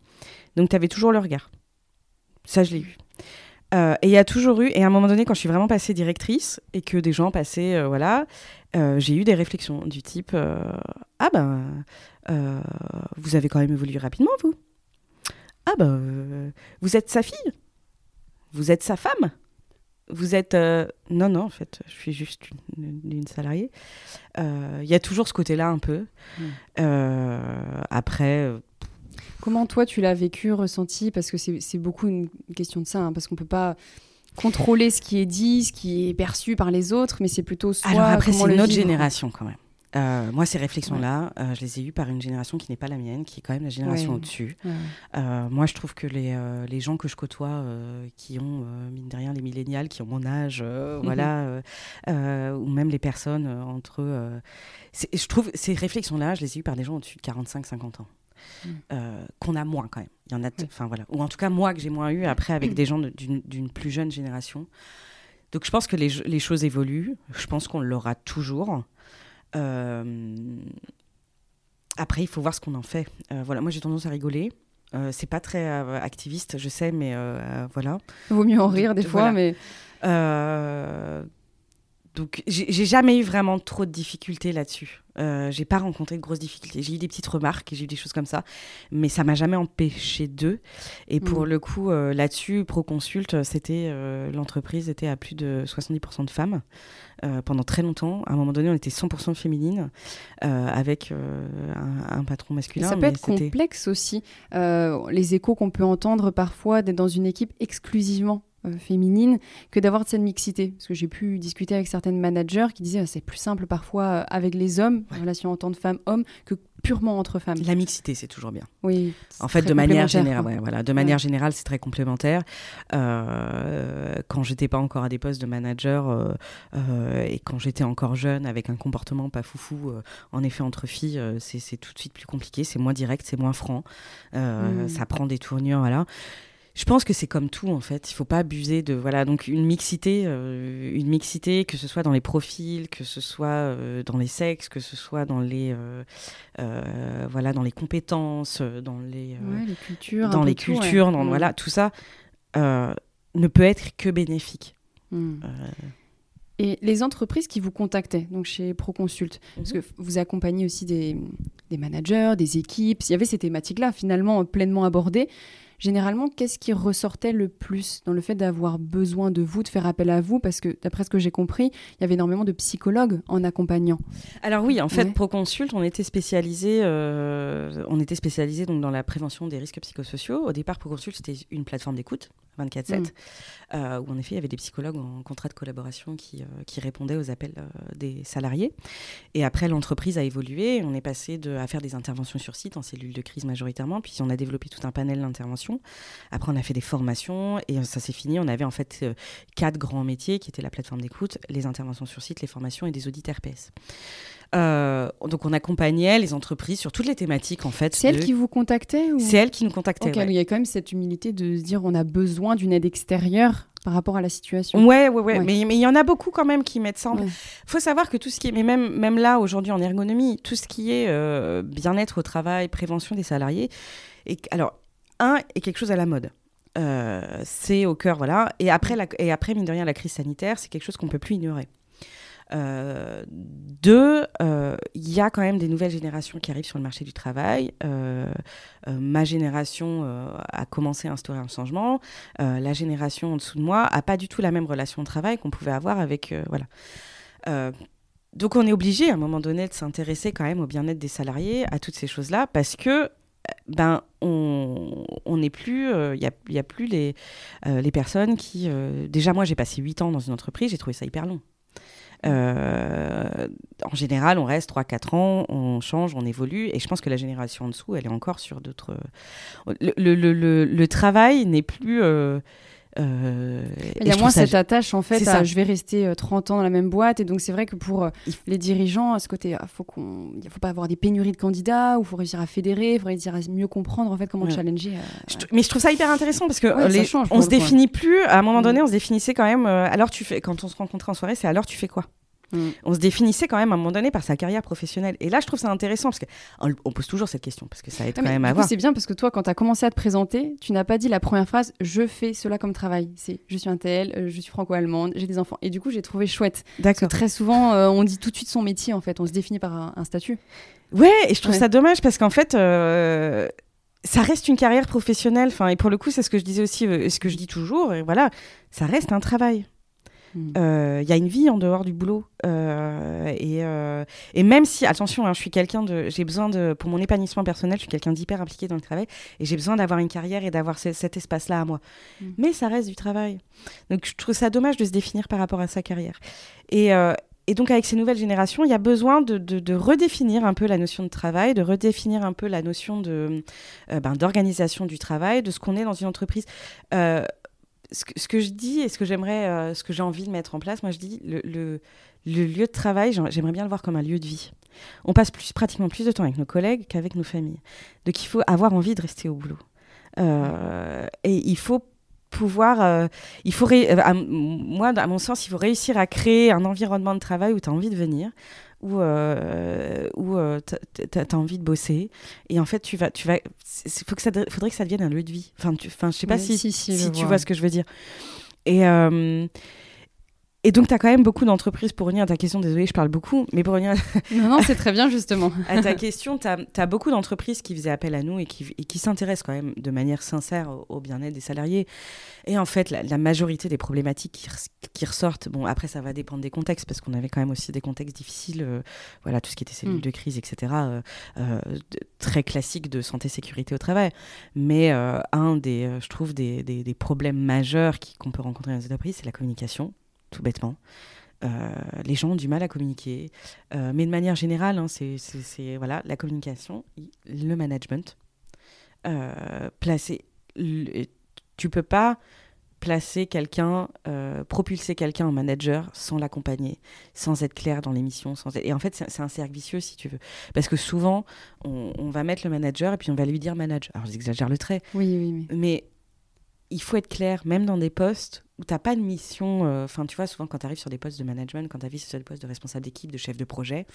donc tu avais toujours le regard. Ça je l'ai eu. Et il y a toujours eu, et à un moment donné quand je suis vraiment passée directrice et que des gens passaient, voilà, j'ai eu des réflexions du type Ah ben, vous avez quand même évolué rapidement vous? Ah ben, euh, vous êtes sa fille? Vous êtes sa femme? Vous êtes euh, non non en fait je suis juste une, une salariée Euh, il y a toujours ce côté là un peu Mm. Euh, après euh, Comment toi tu l'as vécu, ressenti? Parce que c'est beaucoup une question de ça, hein, parce qu'on peut pas contrôler ce qui est dit, ce qui est perçu par les autres, mais c'est plutôt soi. alors après c'est vivre. génération quand même Euh, moi ces réflexions là je les ai eues par une génération qui n'est pas la mienne qui est quand même la génération Ouais. au-dessus Ouais. Euh, moi, je trouve que les, euh, les gens que je côtoie, euh, qui ont, euh, mine de rien, les millénials, qui ont mon âge, euh, Mhm. voilà, euh, euh, ou même les personnes euh, entre eux, euh, je trouve ces réflexions-là, je les ai eues par des gens au-dessus de 45-50 ans, euh, qu'on a moins quand même. Il y en a, enfin voilà, ou en tout cas moi que j'ai moins eu après avec des gens d'une plus jeune génération. Donc je pense que les choses évoluent. Je pense qu'on l'aura toujours. Euh, après, il faut voir ce qu'on en fait. Euh, voilà, moi j'ai tendance à rigoler. Euh, c'est pas très activiste, je sais, mais voilà. Vaut mieux en rire des De- fois, mais donc, j'ai jamais eu vraiment trop de difficultés là-dessus. Euh, j'ai pas rencontré de grosses difficultés. J'ai eu des petites remarques, j'ai eu des choses comme ça, mais ça m'a jamais empêché d'eux. Et pour Mm. le coup, euh, là-dessus, Proconsult, c'était euh, l'entreprise était à plus de 70% de femmes euh, pendant très longtemps. À un moment donné, on était 100% féminine avec un, un patron Et masculin. ça peut mais être complexe aussi. Les échos qu'on peut entendre parfois d'être dans une équipe exclusivement euh, féminine que d'avoir cette mixité. Parce que j'ai pu discuter avec certaines managers qui disaient ah, c'est plus simple parfois euh, avec les hommes, Ouais. en relation en tant que femme-homme, que purement entre femmes. La mixité, c'est toujours bien. Oui. En fait, de manière générale, voilà, de manière générale, c'est très complémentaire. Euh, quand j'étais pas encore à des postes de manager euh, euh, et quand j'étais encore jeune, avec un comportement pas foufou, en effet, entre filles, c'est tout de suite plus compliqué. C'est moins direct, c'est moins franc. Mm. Ça prend des tournures, voilà. Je pense que c'est comme tout en fait. Il faut pas abuser de voilà donc une mixité, euh, une mixité que ce soit dans les profils, que ce soit euh, dans les sexes, que ce soit dans les euh, voilà dans les compétences, dans les, les cultures, dans les cultures, dans voilà tout ça ne peut être que bénéfique. Hmm. Et les entreprises qui vous contactaient, donc chez Proconsult, parce mhm. que vous accompagnez aussi des, des managers, des équipes, il y avait ces thématiques-là finalement pleinement abordées généralement, qu'est-ce qui ressortait le plus dans le fait d'avoir besoin de vous, de faire appel à vous? Parce que d'après ce que j'ai compris, il y avait énormément de psychologues en accompagnant. Alors oui, en fait, Proconsult, on était spécialisé, euh, on était spécialisé donc dans la prévention des risques psychosociaux. Au départ, Proconsult, c'était une plateforme d'écoute 24/7, mm. euh, où en effet il y avait des psychologues en contrat de collaboration qui, euh, qui répondaient aux appels des salariés. Et après, l'entreprise a évolué. On est passé de, à faire des interventions sur site en cellule de crise majoritairement, puis on a développé tout un panel d'interventions après, on a fait des formations et ça s'est fini. On avait en fait euh, quatre grands métiers qui étaient la plateforme d'écoute, les interventions sur site, les formations et des audits RPS. Euh, donc on accompagnait les entreprises sur toutes les thématiques en fait. C'est elles qui vous contactaient ou... C'est elles qui nous contactaient. Il y a quand même cette humilité de se dire on a besoin d'une aide extérieure par rapport à la situation. Ouais, ouais, ouais. Mais il y en a beaucoup quand même qui mettent ça. Il faut savoir que tout ce qui est, mais même, même là aujourd'hui en ergonomie, tout ce qui est euh, bien-être au travail, prévention des salariés. Et alors un est quelque chose à la mode. Euh, c'est au cœur, voilà. Et après, et après, mine de rien, la crise sanitaire, c'est quelque chose qu'on ne peut plus ignorer. Euh, deux, euh, il y a quand même des nouvelles générations qui arrivent sur le marché du travail. ma génération a commencé à instaurer un changement. la génération en dessous de moi a pas du tout la même relation de travail qu'on pouvait avoir avec voilà. donc on est obligé à un moment donné de s'intéresser quand même au bien-être des salariés, à toutes ces choses-là, parce que ben, on n'est plus, il euh, n'y a, plus les, euh, les personnes qui... Euh, déjà, moi, j'ai passé 8 ans dans une entreprise, j'ai trouvé ça hyper long. en général, on reste 3-4 ans, on change, on évolue, et je pense que la génération en dessous, elle est encore sur d'autres... Le, le, le, le, travail n'est plus euh, il y a moins cette attache en fait à je vais rester 30 euh, ans dans la même boîte. Et donc c'est vrai que pour euh, les dirigeants à ce côté il faut qu'on il faut pas avoir des pénuries de candidats ou faut réussir à fédérer il faut réussir à mieux comprendre en fait comment challenger mais je trouve ça hyper intéressant parce que on se définit plus. À un moment mm. donné on se définissait quand même alors tu fais quand on se rencontrait en soirée c'est alors tu fais quoi? Mm. On se définissait quand même à un moment donné par sa carrière professionnelle. Et là, je trouve ça intéressant parce qu'on on pose toujours cette question parce que ça aide ah, quand même à voir. C'est bien parce que toi, quand tu as commencé à te présenter, tu n'as pas dit la première phrase je fais cela comme travail. C'est je suis un tel, euh, je suis franco-allemande, j'ai des enfants. Et du coup, j'ai trouvé chouette. Que très souvent, euh, on dit tout de suite son métier en fait. On se définit par un, statut. Ouais, et je trouve ça dommage parce qu'en fait. Euh, ça reste une carrière professionnelle, enfin, et pour le coup, c'est ce que je disais aussi, ce que je dis toujours, et voilà, ça reste un travail. Il mm. euh, y a une vie en dehors du boulot. Euh, et, euh, et, même si, attention, hein, je suis quelqu'un de. J'ai besoin de. Pour mon épanouissement personnel, je suis quelqu'un d'hyper impliqué dans le travail. Et j'ai besoin d'avoir une carrière et d'avoir cet espace-là à moi. Mm. Mais ça reste du travail. Donc je trouve ça dommage de se définir par rapport à sa carrière. Et. et donc avec ces nouvelles générations, il y a besoin de, de, redéfinir un peu la notion de travail, de redéfinir un peu la notion de ben, d'organisation du travail, de ce qu'on est dans une entreprise ce que, je dis et ce que j'aimerais, euh, ce que j'ai envie de mettre en place, moi je dis le, lieu de travail, j'aimerais bien le voir comme un lieu de vie. On passe pratiquement plus de temps avec nos collègues qu'avec nos familles. Donc il faut avoir envie de rester au boulot. Euh, et il faut pouvoir, euh, il faut, moi, à mon sens, il faut réussir à créer un environnement de travail où tu as envie de venir, où, euh, où euh, tu as, envie de bosser. Et en fait, tu vas. Tu vas faut que ça, faudrait que ça devienne un lieu de vie. Enfin, tu, enfin je sais pas si, si, tu vois. ce que je veux dire. Et. Et donc, tu as quand même beaucoup d'entreprises, pour revenir à ta question, désolé, je parle beaucoup, mais pour revenir... non, non, c'est très bien, justement. à ta question, tu as, beaucoup d'entreprises qui faisaient appel à nous et qui, qui s'intéressent quand même de manière sincère au, bien-être des salariés. Et en fait, la, majorité des problématiques qui, ressortent, bon, après, ça va dépendre des contextes, parce qu'on avait quand même aussi des contextes difficiles, euh, voilà, tout ce qui était cellules mm. de crise, etc., euh, euh, très classique de santé-sécurité au travail. Mais un des, je trouve, des, des, des problèmes majeurs qu'on peut rencontrer dans les entreprises, c'est la communication tout bêtement. les gens ont du mal à communiquer, mais de manière générale, hein, c'est voilà, la communication, le management. placer, tu peux pas placer quelqu'un, euh, propulser quelqu'un en manager sans l'accompagner, sans être clair dans l'émission. Sans Et en fait, c'est un cercle vicieux, si tu veux. Parce que souvent, on, va mettre le manager et puis on va lui dire manager. Alors, j'exagère le trait. Oui, oui, oui. Mais il faut être clair, même dans des postes où tu n'as pas de mission. Euh, enfin, tu vois, souvent, quand tu arrives sur des postes de management, quand tu arrives sur des postes de responsable d'équipe, de chef de projet,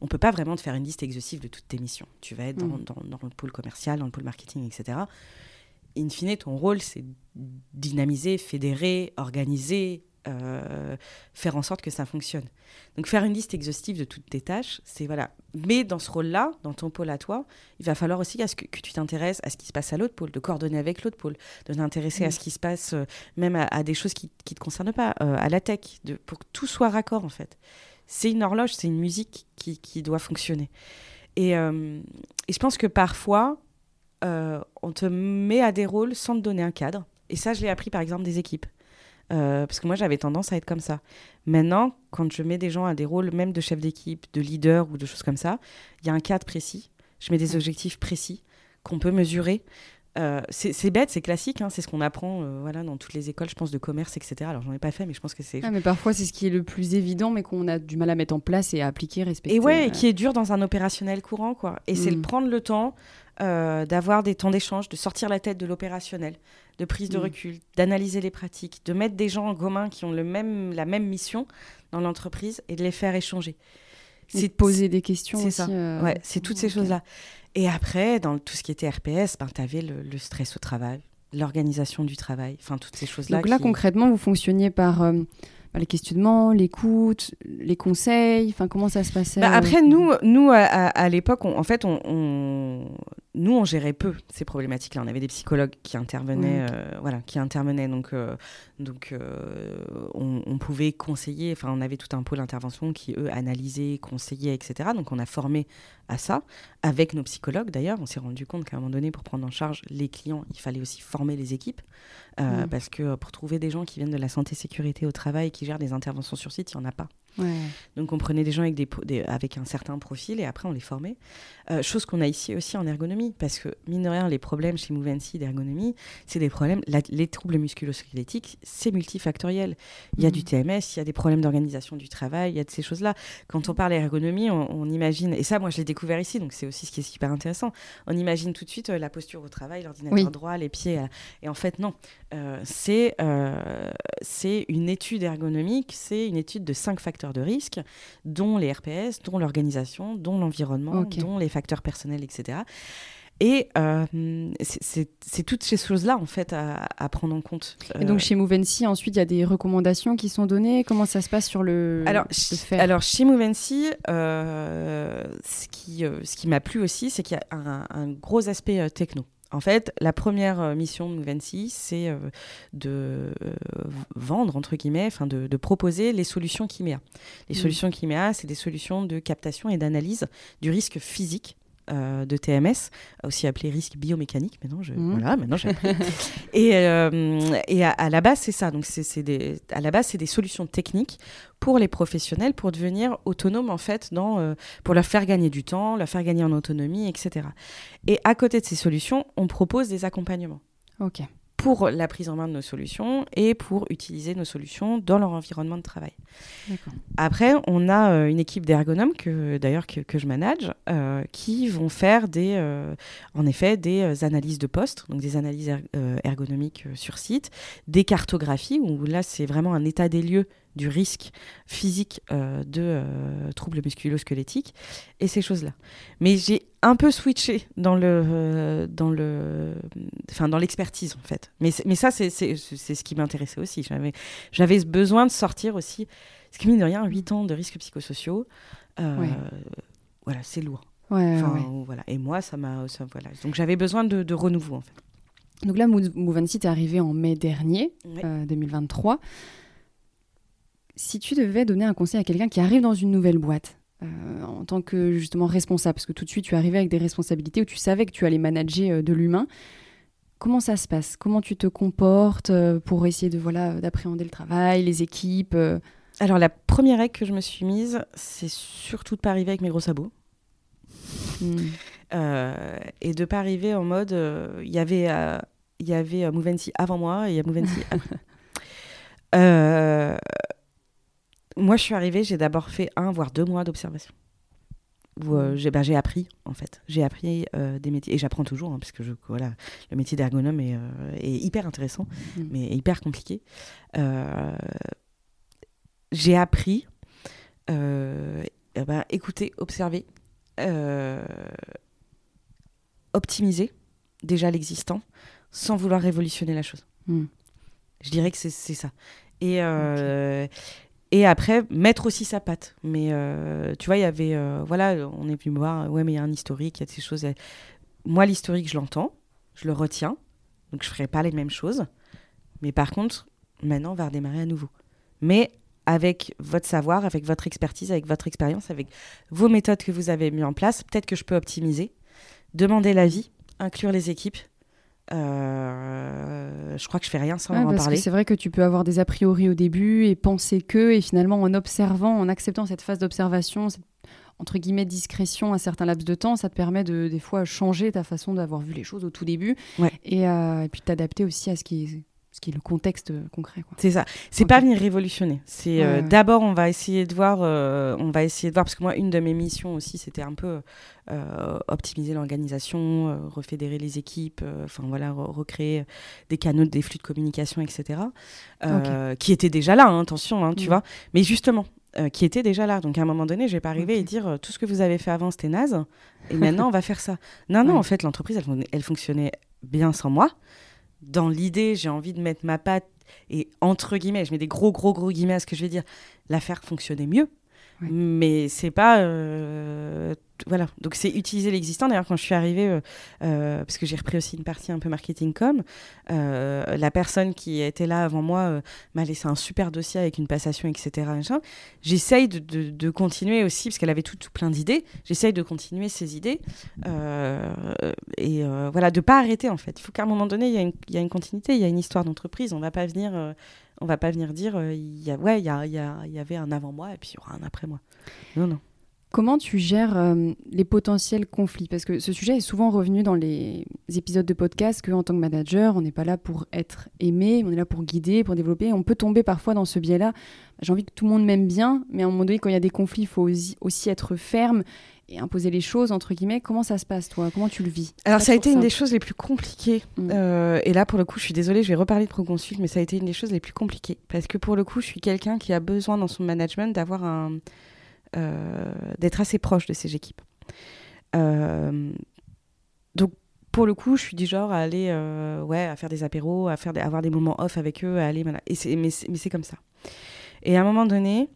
on peut pas vraiment te faire une liste exhaustive de toutes tes missions. Tu vas être dans, mm. dans, dans le pôle commercial, dans le pôle marketing, etc in fine, ton rôle, c'est dynamiser, fédérer, organiser, euh, faire en sorte que ça fonctionne. Donc faire une liste exhaustive de toutes tes tâches, c'est voilà. Mais dans ce rôle-là, dans ton pôle à toi, il va falloir aussi que, que tu t'intéresses à ce qui se passe à l'autre pôle, de coordonner avec l'autre pôle, de t'intéresser à ce qui se passe euh, même à, des choses qui ne te concernent pas, euh, à la tech, de, pour que tout soit raccord en fait. C'est une horloge, c'est une musique qui, qui, doit fonctionner. Et, et je pense que parfois, on te met à des rôles sans te donner un cadre. Et ça, je l'ai appris par exemple des équipes. Euh, parce que moi, j'avais tendance à être comme ça. Maintenant, quand je mets des gens à des rôles, même de chef d'équipe, de leader ou de choses comme ça, il y a un cadre précis. Je mets des objectifs précis qu'on peut mesurer. Euh, c'est bête, c'est classique, hein, c'est ce qu'on apprend voilà, dans toutes les écoles, je pense, de commerce, etc. Alors, j'en ai pas fait, mais je pense que c'est. Ah, mais parfois, c'est ce qui est le plus évident, mais qu'on a du mal à mettre en place et à appliquer, respecter. Et ouais, qui est dur dans un opérationnel courant, quoi. Et c'est le mm. prendre le temps euh, d'avoir des temps d'échange, de sortir la tête de l'opérationnel, de prise de mm. recul, d'analyser les pratiques, de mettre des gens en commun qui ont le même, la même mission dans l'entreprise et de les faire échanger. C'est de poser des questions. C'est ça. Euh, ouais, c'est toutes ces choses-là. Et après, dans tout ce qui était RPS, ben, tu avais le, stress au travail, l'organisation du travail, enfin toutes ces choses-là. Donc là, concrètement, vous fonctionniez par euh, bah, les questionnements, l'écoute, les conseils Enfin, comment ça se passait bah, Après, nous, nous à, l'époque, en fait, on, nous, on gérait peu ces problématiques-là. On avait des psychologues qui intervenaient, euh, voilà, qui intervenaient. Donc, euh, donc euh, on, pouvait conseiller. Enfin, on avait tout un pôle d'intervention qui, eux, analysaient, conseillaient, etc. Donc, on a formé à ça avec nos psychologues. D'ailleurs, on s'est rendu compte qu'à un moment donné, pour prendre en charge les clients, il fallait aussi former les équipes. Parce que pour trouver des gens qui viennent de la santé sécurité au travail, qui gèrent des interventions sur site, il n'y en a pas. Donc on prenait des gens avec, des, avec un certain profil et après on les formait. Euh, chose qu'on a ici aussi en ergonomie, parce que mine de rien, les problèmes chez Movency d'ergonomie, c'est des problèmes, les troubles musculo-squelettiques, c'est multifactoriel. Il y a du TMS, mhm. il y a des problèmes d'organisation du travail, il y a de ces choses-là. Quand on parle d'ergonomie, on, imagine, et ça moi je l'ai découvert ici, donc c'est aussi ce qui est super intéressant, on imagine tout de suite euh, la posture au travail, l'ordinateur droit, les pieds, euh, et en fait non, c'est c'est une étude ergonomique, c'est une étude de cinq facteurs de risque, dont les RPS, dont l'organisation, dont l'environnement, dont les facteurs personnels, etc. Et euh, c'est toutes ces choses-là, en fait, à, prendre en compte. Et donc, euh, chez Movency, ensuite, il y a des recommandations qui sont données. Comment ça se passe sur le, alors, Alors, chez Movency, euh, ce qui, ce qui m'a plu aussi, c'est qu'il y a un, un, gros aspect techno. En fait, la première euh, mission de Movency, c'est euh, de euh, vendre, entre guillemets, enfin de, proposer les solutions Kimea. Les mmh. solutions Kimea, c'est des solutions de captation et d'analyse du risque physique euh, de TMS, aussi appelé risque biomécanique. Maintenant, je, mmh. voilà, maintenant j'ai et, euh, et à, la base, c'est ça. Donc, c'est des, à la base, c'est des solutions techniques pour les professionnels pour devenir autonomes en fait, dans, euh, pour leur faire gagner du temps, leur faire gagner en autonomie, etc. Et à côté de ces solutions, on propose des accompagnements. Ok pour la prise en main de nos solutions et pour utiliser nos solutions dans leur environnement de travail. Après, on a euh, une équipe d'ergonomes que d'ailleurs que, je manage euh, qui vont faire des, euh, en effet des analyses de poste, donc des analyses ergonomiques sur site, des cartographies où là c'est vraiment un état des lieux du risque physique euh, de euh, troubles musculo-squelettiques et ces choses-là. Mais j'ai un peu switché dans le euh, dans le enfin dans l'expertise en fait. Mais mais ça c'est ce qui m'intéressait aussi. J'avais j'avais besoin de sortir aussi ce qui mine de rien 8 ans de risques psychosociaux. Voilà, c'est lourd. Voilà. Et moi, ça m'a. Voilà. Donc j'avais besoin de, de, renouveau, en fait. Donc là, Move est arrivé en mai dernier, 2023 si tu devais donner un conseil à quelqu'un qui arrive dans une nouvelle boîte, euh, en tant que justement responsable, parce que tout de suite tu arrivais avec des responsabilités où tu savais que tu allais manager euh, de l'humain, comment ça se passe? Comment tu te comportes euh, pour essayer de voilà d'appréhender le travail, les équipes Alors, la première règle que je me suis mise, c'est surtout de pas arriver avec mes gros sabots. Hmm. Euh, et de pas arriver en mode. euh, Il y avait, euh, il y avait Movency avant moi et il y a Movency après. Moi, je suis arrivée, j'ai d'abord fait un, voire deux mois d'observation. Où euh, j'ai bah, j'ai appris, en fait. J'ai appris euh, des métiers. Et j'apprends toujours, hein, parce que je, voilà, le métier d'ergonome est, euh, est hyper intéressant, Mm. mais hyper compliqué. J'ai appris, ben, écouter, observer, optimiser déjà l'existant sans vouloir révolutionner la chose. Mm. Je dirais que c'est ça. Et, euh, et après, mettre aussi sa patte. Mais euh, tu vois, il y avait. euh, voilà, on est venu me voir. Ouais, mais il y a un historique, il y a ces choses. Moi, l'historique, je l'entends, je le retiens. Donc, je ferai pas les mêmes choses. Mais par contre, maintenant, on va redémarrer à nouveau. Mais avec votre savoir, avec votre expertise, avec votre expérience, avec vos méthodes que vous avez mis en place, peut-être que je peux optimiser, demander l'avis, inclure les équipes. Euh, je crois que je fais rien sans Ouais, en parce parler. c'est vrai que tu peux avoir des a priori au début et penser que, et finalement en observant, en acceptant cette phase d'observation, cette, entre guillemets discrétion à certains laps de temps, ça te permet de des fois changer ta façon d'avoir vu les choses au tout début Ouais. et, euh, et puis t'adapter aussi à ce qui est, ce qui est le contexte concret. Quoi. C'est ça. C'est Ok. pas venir révolutionner. C'est euh, Ouais, ouais. d'abord on va essayer de voir, euh, on va essayer de voir parce que moi une de mes missions aussi c'était un peu euh, optimiser l'organisation, euh, refédérer les équipes, euh, enfin voilà, re- recréer des canaux, des flux de communication, etc. euh, Qui étaient déjà là, hein, attention, hein, tu Mm. vois. Mais justement. euh, qui étaient déjà là. Donc à un moment donné, je vais pas arriver et dire euh, tout ce que vous avez fait avant c'était naze et maintenant on va faire ça. Non, non, Ouais. en fait l'entreprise elle fonctionnait bien sans moi. Dans l'idée, j'ai envie de mettre ma patte et entre guillemets, je mets des gros gros gros guillemets à ce que je vais dire, la faire fonctionner mieux. Ouais. Mais c'est pas euh, voilà. Donc c'est utiliser l'existant. D'ailleurs, quand je suis arrivée, euh, euh, parce que j'ai repris aussi une partie un peu marketing com, euh, la personne qui était là avant moi m'a laissé un super dossier avec une passation, etc. J'essaye de, continuer aussi parce qu'elle avait tout, plein d'idées. J'essaye de continuer ces idées et voilà de pas arrêter en fait. Il faut qu'à un moment donné il y, y a une continuité, il y a une histoire d'entreprise. On va pas venir va pas venir dire il ouais il y, y avait un avant moi et puis il y aura un après moi. Non non. Comment tu gères euh, les potentiels conflits? Parce que ce sujet est souvent revenu dans les épisodes de podcast qu'en tant que manager, on n'est pas là pour être aimé, on est là pour guider, pour développer. On peut tomber parfois dans ce biais-là. J'ai envie que tout le monde m'aime bien, mais à un moment donné, quand il y a des conflits, il faut aussi, aussi être ferme et imposer les choses, entre guillemets. Comment ça se passe, toi? Comment tu le vis? Alors ça a été une des choses les plus compliquées. Mm. Euh, et là pour le coup je suis désolée, je vais reparler de Proconsult, mais ça a été une des choses les plus compliquées parce que pour le coup je suis quelqu'un qui a besoin dans son management d'avoir un d'être assez proche de ses équipes. Euh, donc pour le coup, je suis du genre à aller, euh, ouais, à faire des apéros, à faire des- avoir des moments off avec eux, à aller, voilà. Et c'est, mais c'est, comme ça. Et à un moment donné,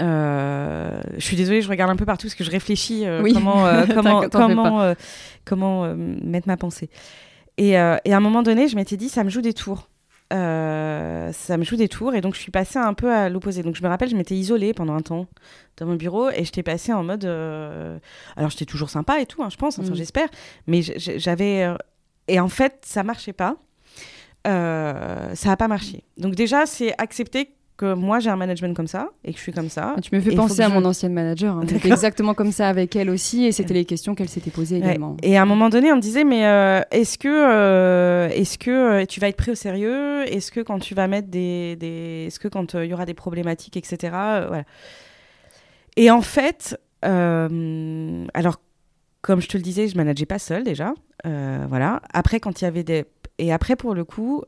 euh, je suis désolée, je regarde un peu partout parce que je réfléchis euh, Oui. comment, euh, euh, euh, mettre ma pensée. Et, euh, et à un moment donné, je m'étais dit, ça me joue des tours. Euh, ça me joue des tours et donc je suis passée un peu à l'opposé. Donc je me rappelle, je m'étais isolée pendant un temps dans mon bureau et j'étais passée en mode. euh, Alors j'étais toujours sympa et tout, hein, je pense, enfin Mm. j'espère, mais j'avais. euh, Et en fait, ça marchait pas. Euh, ça a pas marché. Donc déjà, c'est accepter que moi j'ai un management comme ça et que je suis comme ça. Tu me fais penser à je- mon ancienne manager. hein. Exactement comme ça avec elle aussi, et c'était les questions qu'elle s'était posées Ouais. également. Et à un moment donné, on me disait, mais euh, est-ce que, euh, est-ce que euh, tu vas être pris au sérieux? Est-ce que quand tu vas mettre des, des est-ce que quand il y aura des problématiques, etc. voilà. Et en fait, alors comme je te le disais, je manageais pas seule déjà, voilà. Après, quand il y avait des et après pour le coup,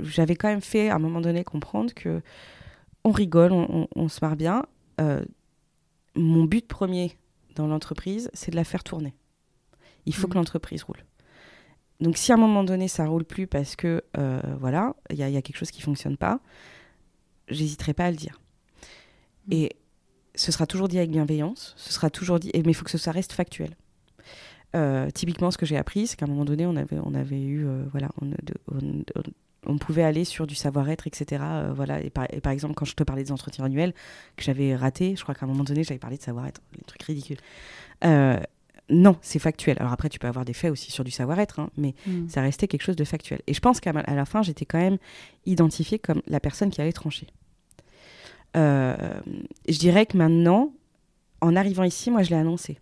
j'avais quand même fait à un moment donné comprendre que on rigole, on, on- on se marre bien. Euh, mon but premier dans l'entreprise, c'est de la faire tourner. Il faut Mhm. que l'entreprise roule. Donc si à un moment donné ça roule plus parce que euh, voilà, il y, a- il y a quelque chose qui fonctionne pas, j'hésiterai pas à le dire. Mhm. Et ce sera toujours dit avec bienveillance, ce sera toujours dit, mais il faut que ça reste factuel. Euh, typiquement, ce que j'ai appris, c'est qu'à un moment donné, on avait, on avait eu, euh, voilà, on, de- on- on- pouvait aller sur du savoir-être, etc. euh, voilà, et par, et par exemple, quand je te parlais des entretiens annuels que j'avais ratés, je crois qu'à un moment donné, j'avais parlé de savoir-être, des trucs ridicules. Euh, non, c'est factuel. Alors après, tu peux avoir des faits aussi sur du savoir-être, hein, mais Mm. ça restait quelque chose de factuel. Et je pense qu'à la fin, j'étais quand même identifiée comme la personne qui allait trancher. je dirais que maintenant, en arrivant ici, moi, je l'ai annoncé.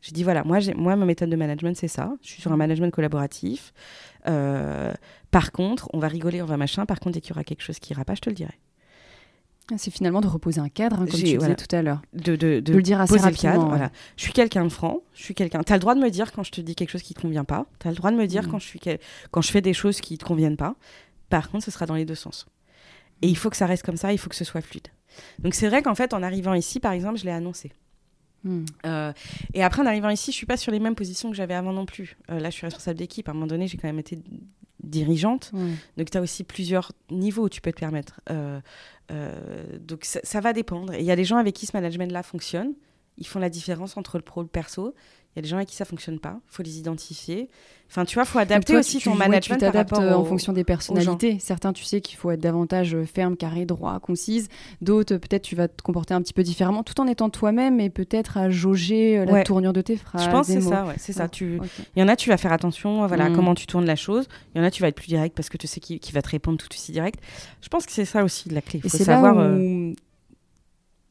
J'ai dit voilà, moi, moi, ma méthode de management, c'est ça. Je suis sur un mm. management collaboratif. Euh, par contre, on va rigoler, on va machin. Par contre, dès qu'il y aura quelque chose qui ira pas, je te le dirai. Ah, c'est finalement de reposer un cadre, hein, comme tu disais tout à l'heure. De, de, de, le dire assez rapidement. Cadre, voilà. Je suis quelqu'un de franc. Je suis quelqu'un. T'as le droit de me dire quand je te dis quelque chose qui te convient pas. T'as le droit de me dire mm. quand je suis quand je fais des choses qui te conviennent pas. Par contre, ce sera dans les deux sens. Et il faut que ça reste comme ça. Il faut que ce soit fluide. Donc c'est vrai qu'en fait, en arrivant ici, par exemple, je l'ai annoncé. Hmm. Euh, et après, en arrivant ici, je suis pas sur les mêmes positions que j'avais avant non plus. Euh, là, je suis responsable d'équipe. À un moment donné, j'ai quand même été dirigeante. Donc, tu as aussi plusieurs niveaux où tu peux te permettre. Euh, donc, ça, ça, va dépendre. Il y a des gens avec qui ce management-là fonctionne. Ils font la différence entre le pro et le perso. Il y a des gens avec qui ça fonctionne pas. Il faut les identifier. Enfin, tu vois, il faut adapter aussi ton management. tu t'adaptes euh, en fonction des personnalités. Certains, tu sais qu'il faut être davantage euh, ferme, carré, droit, concise. D'autres, peut-être, tu vas te comporter un petit peu différemment, tout en étant toi-même et peut-être à jauger euh, la tournure de tes phrases. Je pense que c'est ça, ouais, c'est ça. Tu... Il y en a, tu vas faire attention voilà, à mm. comment tu tournes la chose. Il y en a, tu vas être plus direct parce que tu sais qui, va te répondre tout aussi direct. Je pense que c'est ça aussi la clé. Il faut savoir. Là où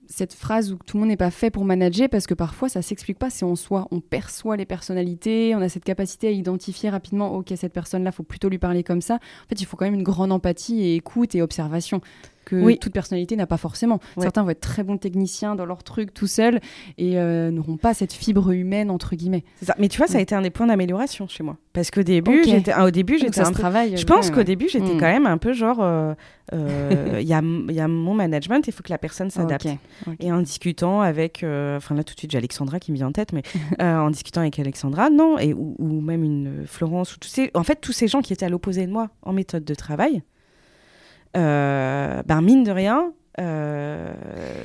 cette phrase où tout le monde n'est pas fait pour manager parce que parfois ça s'explique pas, c'est en soi. On perçoit les personnalités, on a cette capacité à identifier rapidement, ok, cette personne-là, faut plutôt lui parler comme ça. En fait, il faut quand même une grande empathie et écoute et observation que toute personnalité n'a pas forcément. Certains vont être très bons techniciens dans leur truc tout seuls et euh, n'auront pas cette fibre humaine entre guillemets. Ça. Mais tu vois, ça a été un des points d'amélioration chez moi. Parce qu'au début, j'étais, au début, j'étais un travail. Je pense qu'au début, j'étais mm. quand même un peu genre, euh, euh, il y, a, y, a, mon management, il faut que la personne s'adapte. Et en discutant avec, enfin là tout de suite, j'ai Alexandra qui me vient en tête, mais en discutant avec Alexandra, non, et ou, ou même une Florence ou tous ces, en fait tous ces gens qui étaient à l'opposé de moi en méthode de travail. Euh, ben mine de rien, euh,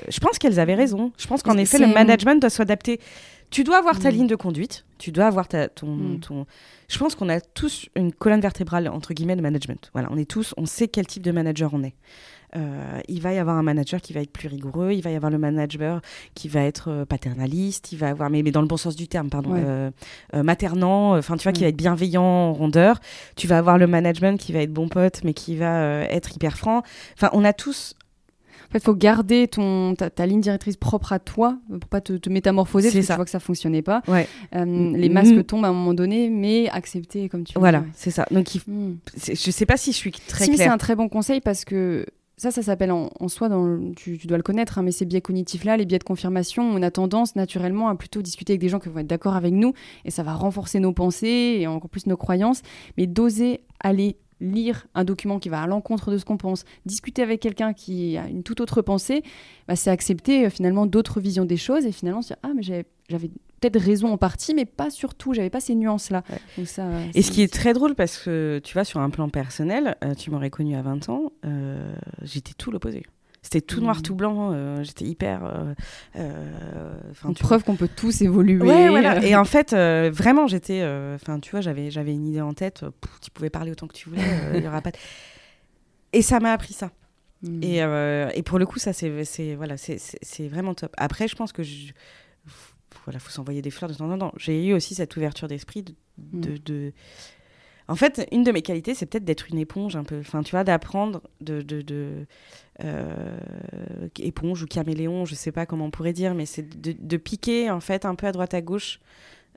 je pense qu'elles avaient raison. Je pense qu'en effet, le management doit s'adapter. Tu dois avoir ta mm. ligne de conduite, tu dois avoir ta, ton, mm. ton... Je pense qu'on a tous une colonne vertébrale, entre guillemets, de management. Voilà, on est tous, on sait quel type de manager on est. Euh, il va y avoir un manager qui va être plus rigoureux, il va y avoir le manager qui va être euh, paternaliste, il va avoir, mais, mais, dans le bon sens du terme, pardon, euh, maternant, enfin tu vois, qui va être bienveillant, rondeur. Tu vas avoir le management qui va être bon pote, mais qui va être hyper franc. Enfin, on a tous en fait, il faut garder ton, ta, ligne directrice propre à toi pour pas te, métamorphoser parce que tu vois que ça fonctionnait pas. Ouais. les masques tombent à un moment donné, mais accepter comme tu veux. Voilà, c'est ça. Donc, il... Hmm. je sais pas si je suis très si, c'est un très bon conseil parce que ça, ça s'appelle en, soi, tu, dois le connaître, hein, mais ces biais cognitifs-là, les biais de confirmation, on a tendance naturellement à plutôt discuter avec des gens qui vont être d'accord avec nous, et ça va renforcer nos pensées et encore plus nos croyances, mais d'oser aller lire un document qui va à l'encontre de ce qu'on pense, discuter avec quelqu'un qui a une toute autre pensée, bah, c'est accepter euh, finalement d'autres visions des choses et finalement se dire ah mais j'avais peut-être raison en partie, mais pas surtout. J'avais pas ces nuances-là. et ce qui est très drôle, parce que tu vois, sur un plan personnel, euh, tu m'aurais connu à 20 ans, euh, j'étais tout l'opposé. C'était tout noir, mmh. tout blanc. Euh, j'étais hyper. Une preuve qu'on peut tous évoluer. Et en fait, vraiment, j'étais. Enfin, tu vois, j'avais, j'avais une idée en tête. tu pouvais parler autant que tu voulais. Il y aura pas. Et ça m'a appris ça. Mmh. Et, et, pour le coup, ça, c'est, voilà, c'est, vraiment top. Après, je pense que je, voilà, faut s'envoyer des fleurs de temps en temps. J'ai eu aussi cette ouverture d'esprit de, de, mm. En fait, une de mes qualités, c'est peut-être d'être une éponge un peu. Enfin, tu vois, d'apprendre de, de, de euh, éponge ou caméléon, je sais pas comment on pourrait dire, mais c'est de, piquer en fait un peu à droite à gauche.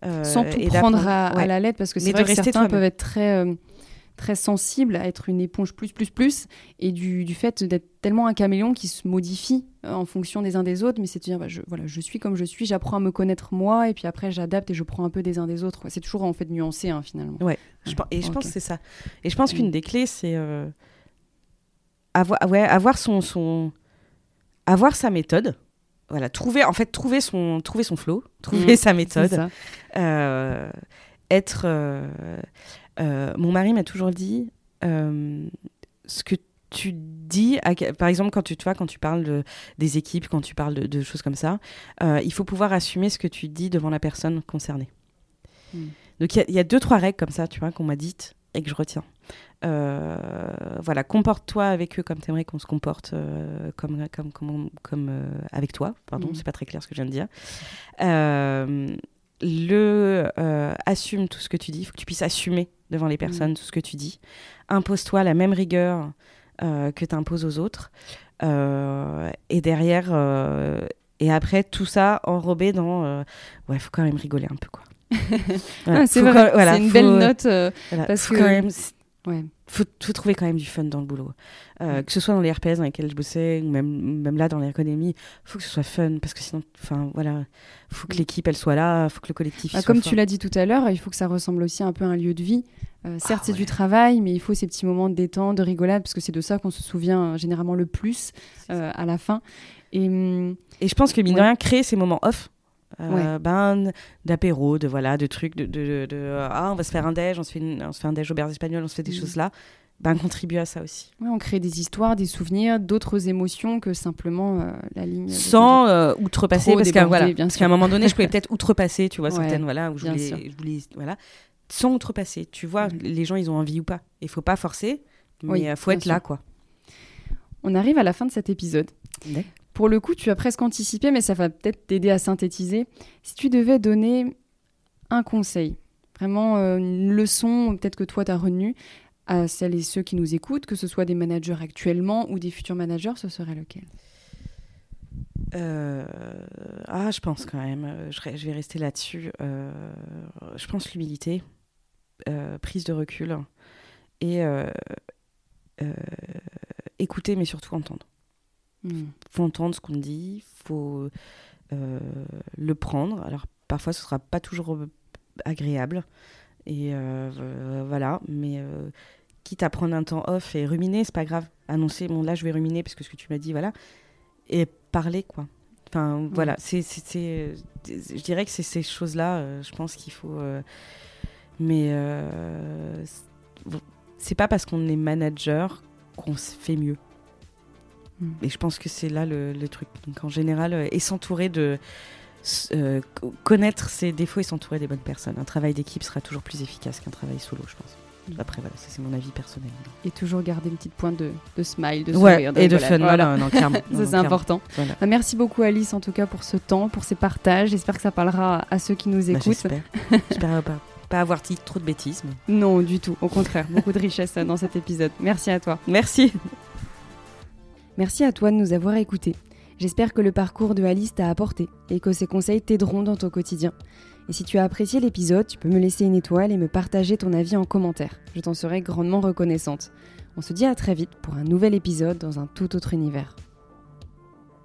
Euh, Sans tout prendre à, la lettre, parce que c'est vrai que certains peuvent être très euh, très sensible à être une éponge plus, plus, plus, et du, du fait d'être tellement un caméléon qui se modifie euh, en fonction des uns des autres, mais c'est de dire, bah, je, voilà, je suis comme je suis, j'apprends à me connaître moi, et puis après j'adapte et je prends un peu des uns des autres. C'est toujours en fait nuancé, hein, finalement. Ouais, je, et je pense que c'est ça. Et je pense qu'une mm. des clés, c'est euh, avoir, ouais, avoir son, son... avoir sa méthode. Voilà, trouver, en fait, trouver son, trouver son flow, trouver mm. sa méthode. Euh, être euh, mon mari m'a toujours dit euh, ce que tu dis, par exemple, quand tu, quand tu parles de, des équipes, quand tu parles de, choses comme ça, euh, il faut pouvoir assumer ce que tu dis devant la personne concernée. Hmm. Donc il y, a deux, trois règles comme ça, tu vois, qu'on m'a dites et que je retiens. voilà, comporte-toi avec eux comme tu aimerais qu'on se comporte comme, comme, comme, comme avec toi. Pardon, hmm. c'est pas très clair ce que je viens de dire le euh, assume tout ce que tu dis, il faut que tu puisses assumer devant les personnes mm. tout ce que tu dis. Impose-toi la même rigueur que tu imposes aux autres. et derrière, et après, tout ça enrobé dans. ouais, faut quand même rigoler un peu, quoi. C'est vrai, c'est une belle note. parce que. Quand même, ouais faut, faut trouver quand même du fun dans le boulot. Euh, que ce soit dans les RPS dans lesquels je bossais, ou même, même là dans l'économie, faut que ce soit fun, parce que sinon, enfin voilà, faut que l'équipe elle soit là, faut que le collectif. Bah, soit comme tu l'as dit tout à l'heure, il faut que ça ressemble aussi un peu à un lieu de vie. Euh, certes, ah c'est du travail, mais il faut ces petits moments de détente, de rigolade, parce que c'est de ça qu'on se souvient euh, généralement le plus à la fin. Et, hum, et je pense que mine de rien, créer ces moments off, euh, ben, d'apéro, de voilà, de trucs, de, de, de, ah, on va se faire un déj, on se fait, on se fait un déj auberge espagnole, on se fait des mm. choses là. Ben, contribue à ça aussi. on crée des histoires, des souvenirs, d'autres émotions que simplement euh, la ligne. Sans euh, outrepasser, parce qu'à voilà, un moment donné, je pouvais peut-être outrepasser, tu vois, certaines, voilà, où je voulais, je voulais, voilà, sans outrepasser. Tu vois, mm. les gens, ils ont envie ou pas. Il faut pas forcer, mais il faut être là, quoi. On arrive à la fin de cet épisode. Pour le coup, tu as presque anticipé, mais ça va peut-être t'aider à synthétiser. Si tu devais donner un conseil, vraiment euh, une leçon, peut-être que toi tu as retenu, à celles et ceux qui nous écoutent, que ce soit des managers actuellement ou des futurs managers, ce serait lequel? Euh, Ah, je pense quand même, euh, je, vais rester là-dessus. je pense l'humilité, prise de recul et écouter, mais surtout entendre. Il faut entendre ce qu'on dit, faut euh, le prendre. Alors parfois ce sera pas toujours agréable et euh, voilà, mais euh, quitte à prendre un temps off et ruminer, c'est pas grave. Annoncer, bon là je vais ruminer parce que ce que tu m'as dit, voilà, et parler quoi. Enfin voilà, c'est, je dirais que c'est ces choses-là, je pense qu'il faut. mais c'est pas parce qu'on est manager qu'on se fait mieux. Et je pense que c'est là le, truc. Donc en général, euh, et s'entourer de. Euh, connaître ses défauts et s'entourer des bonnes personnes. Un travail d'équipe sera toujours plus efficace qu'un travail solo, je pense. Mm. Après, voilà, ça c'est mon avis personnel. Et toujours garder une petite pointe de, de smile, de sourire. et de fun, voilà. ça c'est important. Bah, merci beaucoup Alice en tout cas pour ce temps, pour ces partages. J'espère que ça parlera à ceux qui nous bah, écoutent. J'espère. J'espère pas, pas avoir dit trop de bêtises. Non, du tout. Au contraire, beaucoup de richesse dans cet épisode. Merci à toi. Merci. Merci à toi de nous avoir écoutés. J'espère que le parcours de Alice t'a apporté et que ses conseils t'aideront dans ton quotidien. Et si tu as apprécié l'épisode, tu peux me laisser une étoile et me partager ton avis en commentaire. Je t'en serai grandement reconnaissante. On se dit à très vite pour un nouvel épisode dans un tout autre univers.